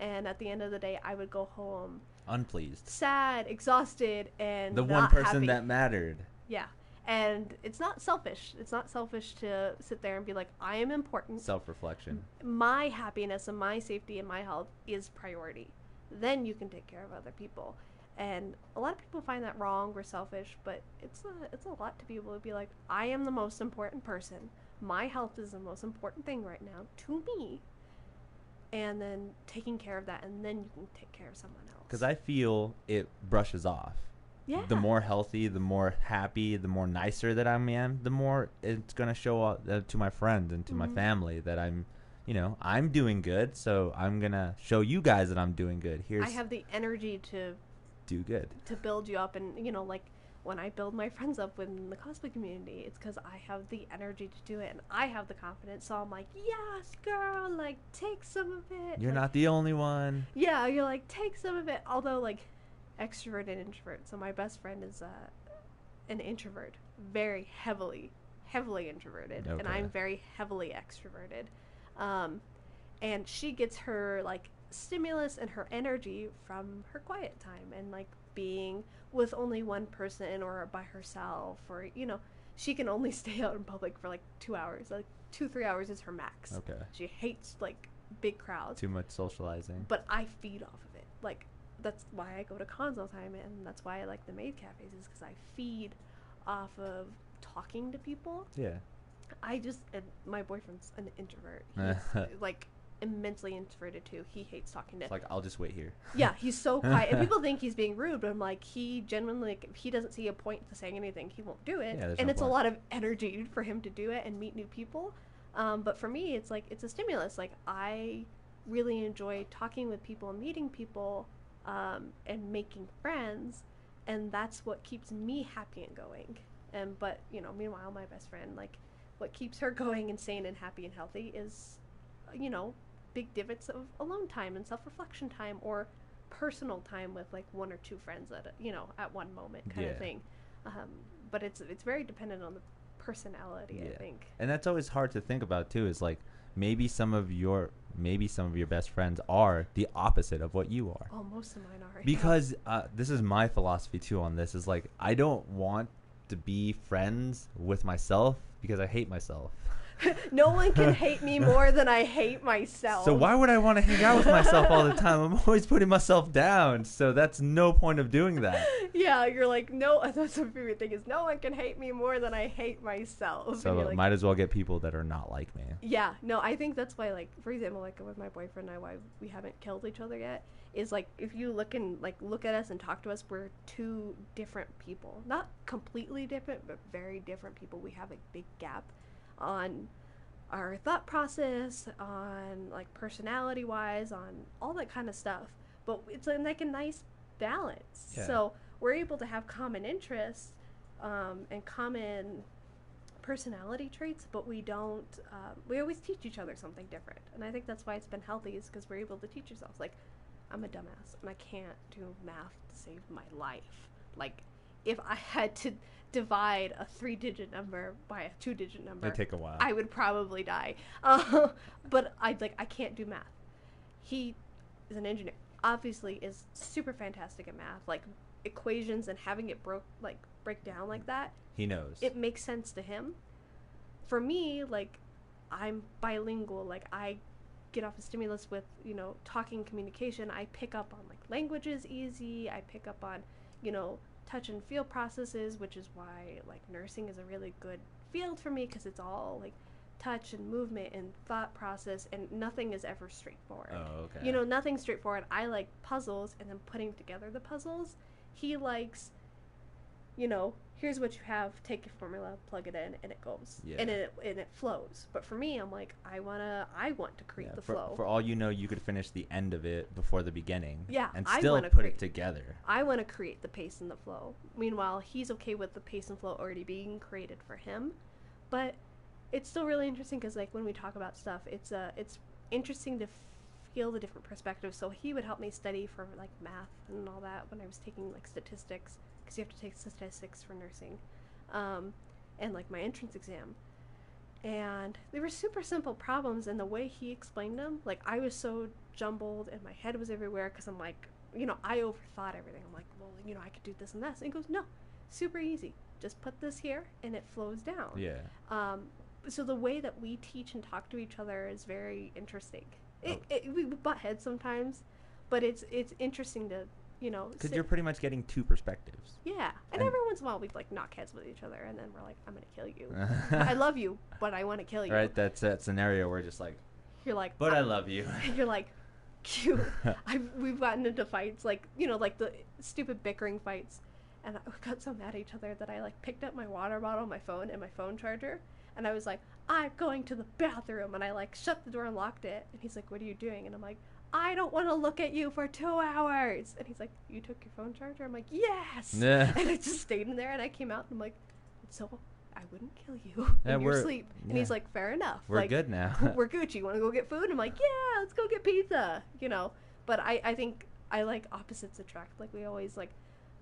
And at the end of the day i would go home unpleased sad, exhausted, and the one person happy. that mattered. yeah. And it's not selfish. It's not selfish to sit there and be like, I am important. Self reflection. my happiness and my safety and my health is priority. Then you can take care of other people. And a lot of people find that wrong or selfish, but it's a it's a lot to be able to be like, I am the most important person. My health is the most important thing right now to me. And then taking care of that, and then you can take care of someone else. Because I feel it brushes off. yeah, The more healthy, the more happy, the more nicer that I am, the more it's gonna show up uh, to my friends and to my Mhm. family that I'm, you know, I'm doing good. So I'm gonna show you guys that I'm doing good. Here's I have the energy to do good. to build you up and you know like when i build my friends up within the cosplay community it's because i have the energy to do it and i have the confidence. So i'm like yes girl like take some of it. You're Like, not the only one. yeah you're like take some of it. Although like extrovert and introvert. So my best friend is uh, an introvert. Very heavily heavily introverted. And i'm very heavily extroverted. Um, and she gets her like stimulus and her energy from her quiet time and like being with only one person or by herself or you know she can only stay out in public for like two hours like two three hours is her max Okay. she hates like big crowds Too much socializing. but I feed off of it. Like that's why I go to cons all the time, and that's why I like the maid cafes is because I feed off of talking to people. Yeah. I just and my boyfriend's an introvert. He's like immensely introverted too. He hates talking to. It's like I'll just wait here. yeah, he's so quiet, and people think he's being rude, but I'm like, he genuinely, like, if he doesn't see a point to saying anything, he won't do it. Yeah, and no it's point. a lot of energy for him to do it and meet new people. Um, but for me, it's like it's a stimulus. Like I really enjoy talking with people and meeting people um, and making friends, and that's what keeps me happy and going. And but you know, meanwhile, my best friend, like, what keeps her going and sane and happy and healthy is, you know, big divots of alone time and self-reflection time or personal time with like one or two friends at a, you know at one moment kind Yeah. of thing um, but it's it's very dependent on the personality i think And that's always hard to think about too. Is like maybe some of your maybe some of your best friends are the opposite of what you are. Oh, most of mine are. Because uh, this is my philosophy too on this is like I don't want to be friends with myself because I hate myself. no one can hate me more than I hate myself. So why would I want to hang out with myself all the time? I'm always putting myself down. So that's no point of doing that. Yeah, you're like no. That's my favorite thing is no one can hate me more than I hate myself. So like, might as well get people that are not like me. Yeah, no, I think that's why, like, for example, like with my boyfriend and I, why we haven't killed each other yet is like if you look and like look at us and talk to us, we're two different people. Not completely different, but very different people. We have a big gap on our thought process, on like personality wise, on all that kind of stuff. But it's a, like a nice balance. Yeah. So we're able to have common interests um, and common personality traits, but we don't. Um, we always teach each other something different, and I think that's why it's been healthy. Is because we're able to teach ourselves. Like, I'm a dumbass, and I can't do math to save my life. Like, if I had to divide a three-digit number by a two-digit number, They take a while. I would probably die. Uh, but I like I can't do math. He is an engineer. Obviously, is super fantastic at math. Like equations and having it broke like break down like that he knows. it makes sense to him. For me, like I'm bilingual, like I get off a stimulus with, you know, talking communication. I pick up on like languages easy. I pick up on, you know, touch and feel processes, which is why like nursing is a really good field for me because it's all like touch and movement and thought process and nothing is ever straightforward. oh, okay. You know, nothing's straightforward. I like puzzles and then putting together the puzzles. He likes, you know, here's what you have, take your formula, plug it in, and it goes. Yeah. And it and it flows. But for me, I'm like, I wanna I want to create Yeah, the for, flow. for all you know, you could finish the end of it before the beginning. Yeah, and still put create- it together. I want to create the pace and the flow. Meanwhile, he's okay with the pace and flow already being created for him. But it's still really interesting because, like, when we talk about stuff, it's uh, it's interesting to feel the different perspectives. So he would help me study for like math and all that when I was taking like statistics because you have to take statistics for nursing, um, and like my entrance exam. And they were super simple problems, and the way he explained them, like I was so jumbled and my head was everywhere because I'm like, you know, I overthought everything. I'm like, well, you know, I could do this and this. And he goes, no, super easy. Just put this here and it flows down. Yeah. Um, so the way that we teach and talk to each other is very interesting. It, Oh. it, we butt heads sometimes, but it's it's interesting to you know. Because sit- you're pretty much getting two perspectives. yeah, and, and- every once in a while we like knock heads with each other, and then we're like, I'm gonna kill you. I love you, but I want to kill you. Right, that's that scenario where just like, You're like, but I love you. and you're like, cute. I've, we've gotten into fights like you know like the stupid bickering fights, and I got so mad at each other that I like picked up my water bottle, my phone, and my phone charger, and I was like, I'm going to the bathroom, and I like shut the door and locked it, and he's like, What are you doing? And I'm like. I don't want to look at you for two hours. And he's like, You took your phone charger? I'm like, Yes. Yeah. And I just stayed in there and I came out and I'm like, So I wouldn't kill you Yeah, in your sleep. And yeah. he's like, Fair enough. We're like, good now. we're Gucci. Want to go get food? I'm like, yeah, let's go get pizza. You know, but I I think I like opposites attract. Like we always like.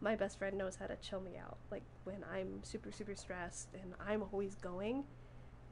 My best friend knows how to chill me out. Like when I'm super super stressed and I'm always going,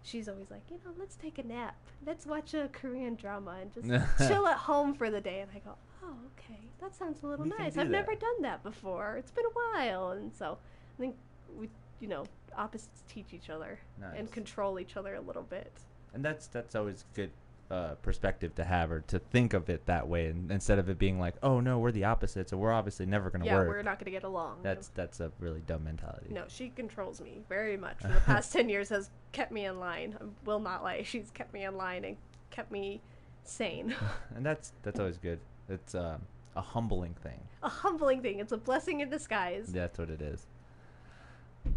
she's always like, you know, let's take a nap. Let's watch a Korean drama and just chill at home for the day. And I go, oh okay, that sounds a little We nice. I've that." never done that before. It's been a while, and so I think we, you know, opposites teach each other and control each other a little bit. and that's that's always good uh, perspective to have or to think of it that way and instead of it being like oh no we're the opposite so we're obviously never going to work yeah, work we're not going to get along. that's that's a really dumb mentality No, she controls me very much. For the past 10 years has kept me in line. I will not lie. She's kept me in line and kept me sane. and that's that's always good it's um, a humbling thing a humbling thing. It's a blessing in disguise. that's what it is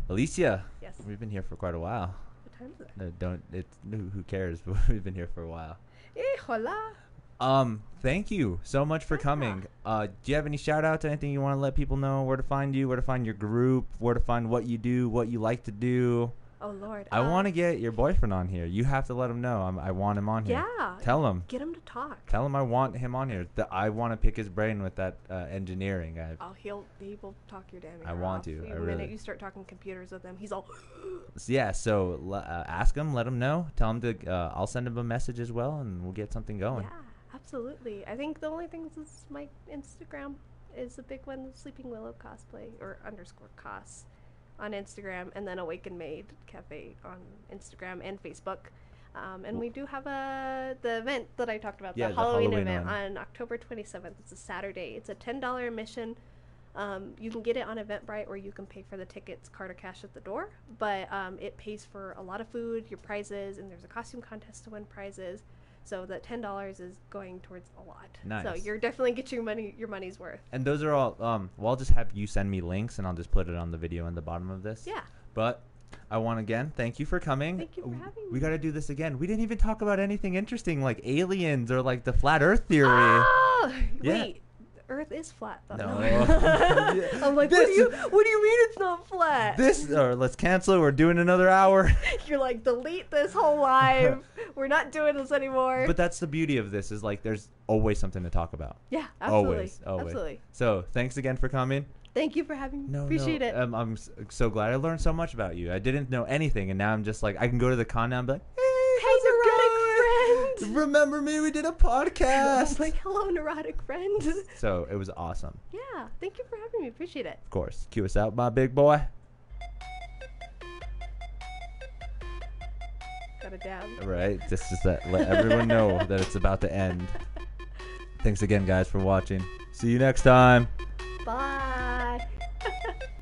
alicia Yes. we've been here for quite a while time is it? no, don't it's who who cares we've been here for a while Eh, hola. um thank you so much for Yeah. coming uh do you have any shout outs anything you want to let people know where to find you where to find your group where to find what you do what you like to do Oh Lord. I want to get your boyfriend on here. You have to let him know. I'm, I want him on here. Yeah. Tell him. Get him to talk. Tell him I want him on here. That I want to pick his brain with that uh, engineering. I, Oh, he'll he will talk your damn. I want off. to, The I minute really- you start talking computers with him, he's all. yeah. So uh, ask him. Let him know. Tell him to. Uh, I'll send him a message as well, and we'll get something going. Yeah, absolutely. I think the only thing is my Instagram is a big one. Sleeping Willow cosplay or underscore cos on Instagram, and then Awaken Maid Cafe on Instagram and Facebook. Um, and we do have a the event that I talked about, Yeah, the the Halloween, Halloween event one. on October 27th. It's a Saturday. It's a ten dollar admission. Um, you can get it on Eventbrite, or you can pay for the tickets, card or cash at the door. But um, it pays for a lot of food, your prizes, and there's a costume contest to win prizes. So that ten dollars is going towards a lot. Nice. So you're definitely getting your money your money's worth. And those are all. Um. Well, I'll just have you send me links, and I'll just put it on the video in the bottom of this. Yeah. But I want again. Thank you for coming. Thank you for having We got to do this again. We didn't even talk about anything interesting like aliens or like the flat Earth theory. Oh, Yeah. wait. Earth is flat though. No. I'm like, what do you what do you mean it's not flat? This or let's cancel. it. We're doing another hour. You're like, delete this whole live. We're not doing this anymore. But that's the beauty of this is like there's always something to talk about. yeah, absolutely. Always, always. Absolutely. So thanks again for coming. Thank you for having me. No, Appreciate no, it. Um, I'm so glad I learned so much about you. I didn't know anything, and now I'm just like I can go to the con now and be like, "Hey, hey, how's it going? Remember me? We did a podcast." like, hello, neurotic friend. so it was awesome. yeah, thank you for having me. Appreciate it. Of course, cue us out, my big boy. Got it down. Right, just just that let everyone know that it's about to end. Thanks again, guys, for watching. See you next time. Bye.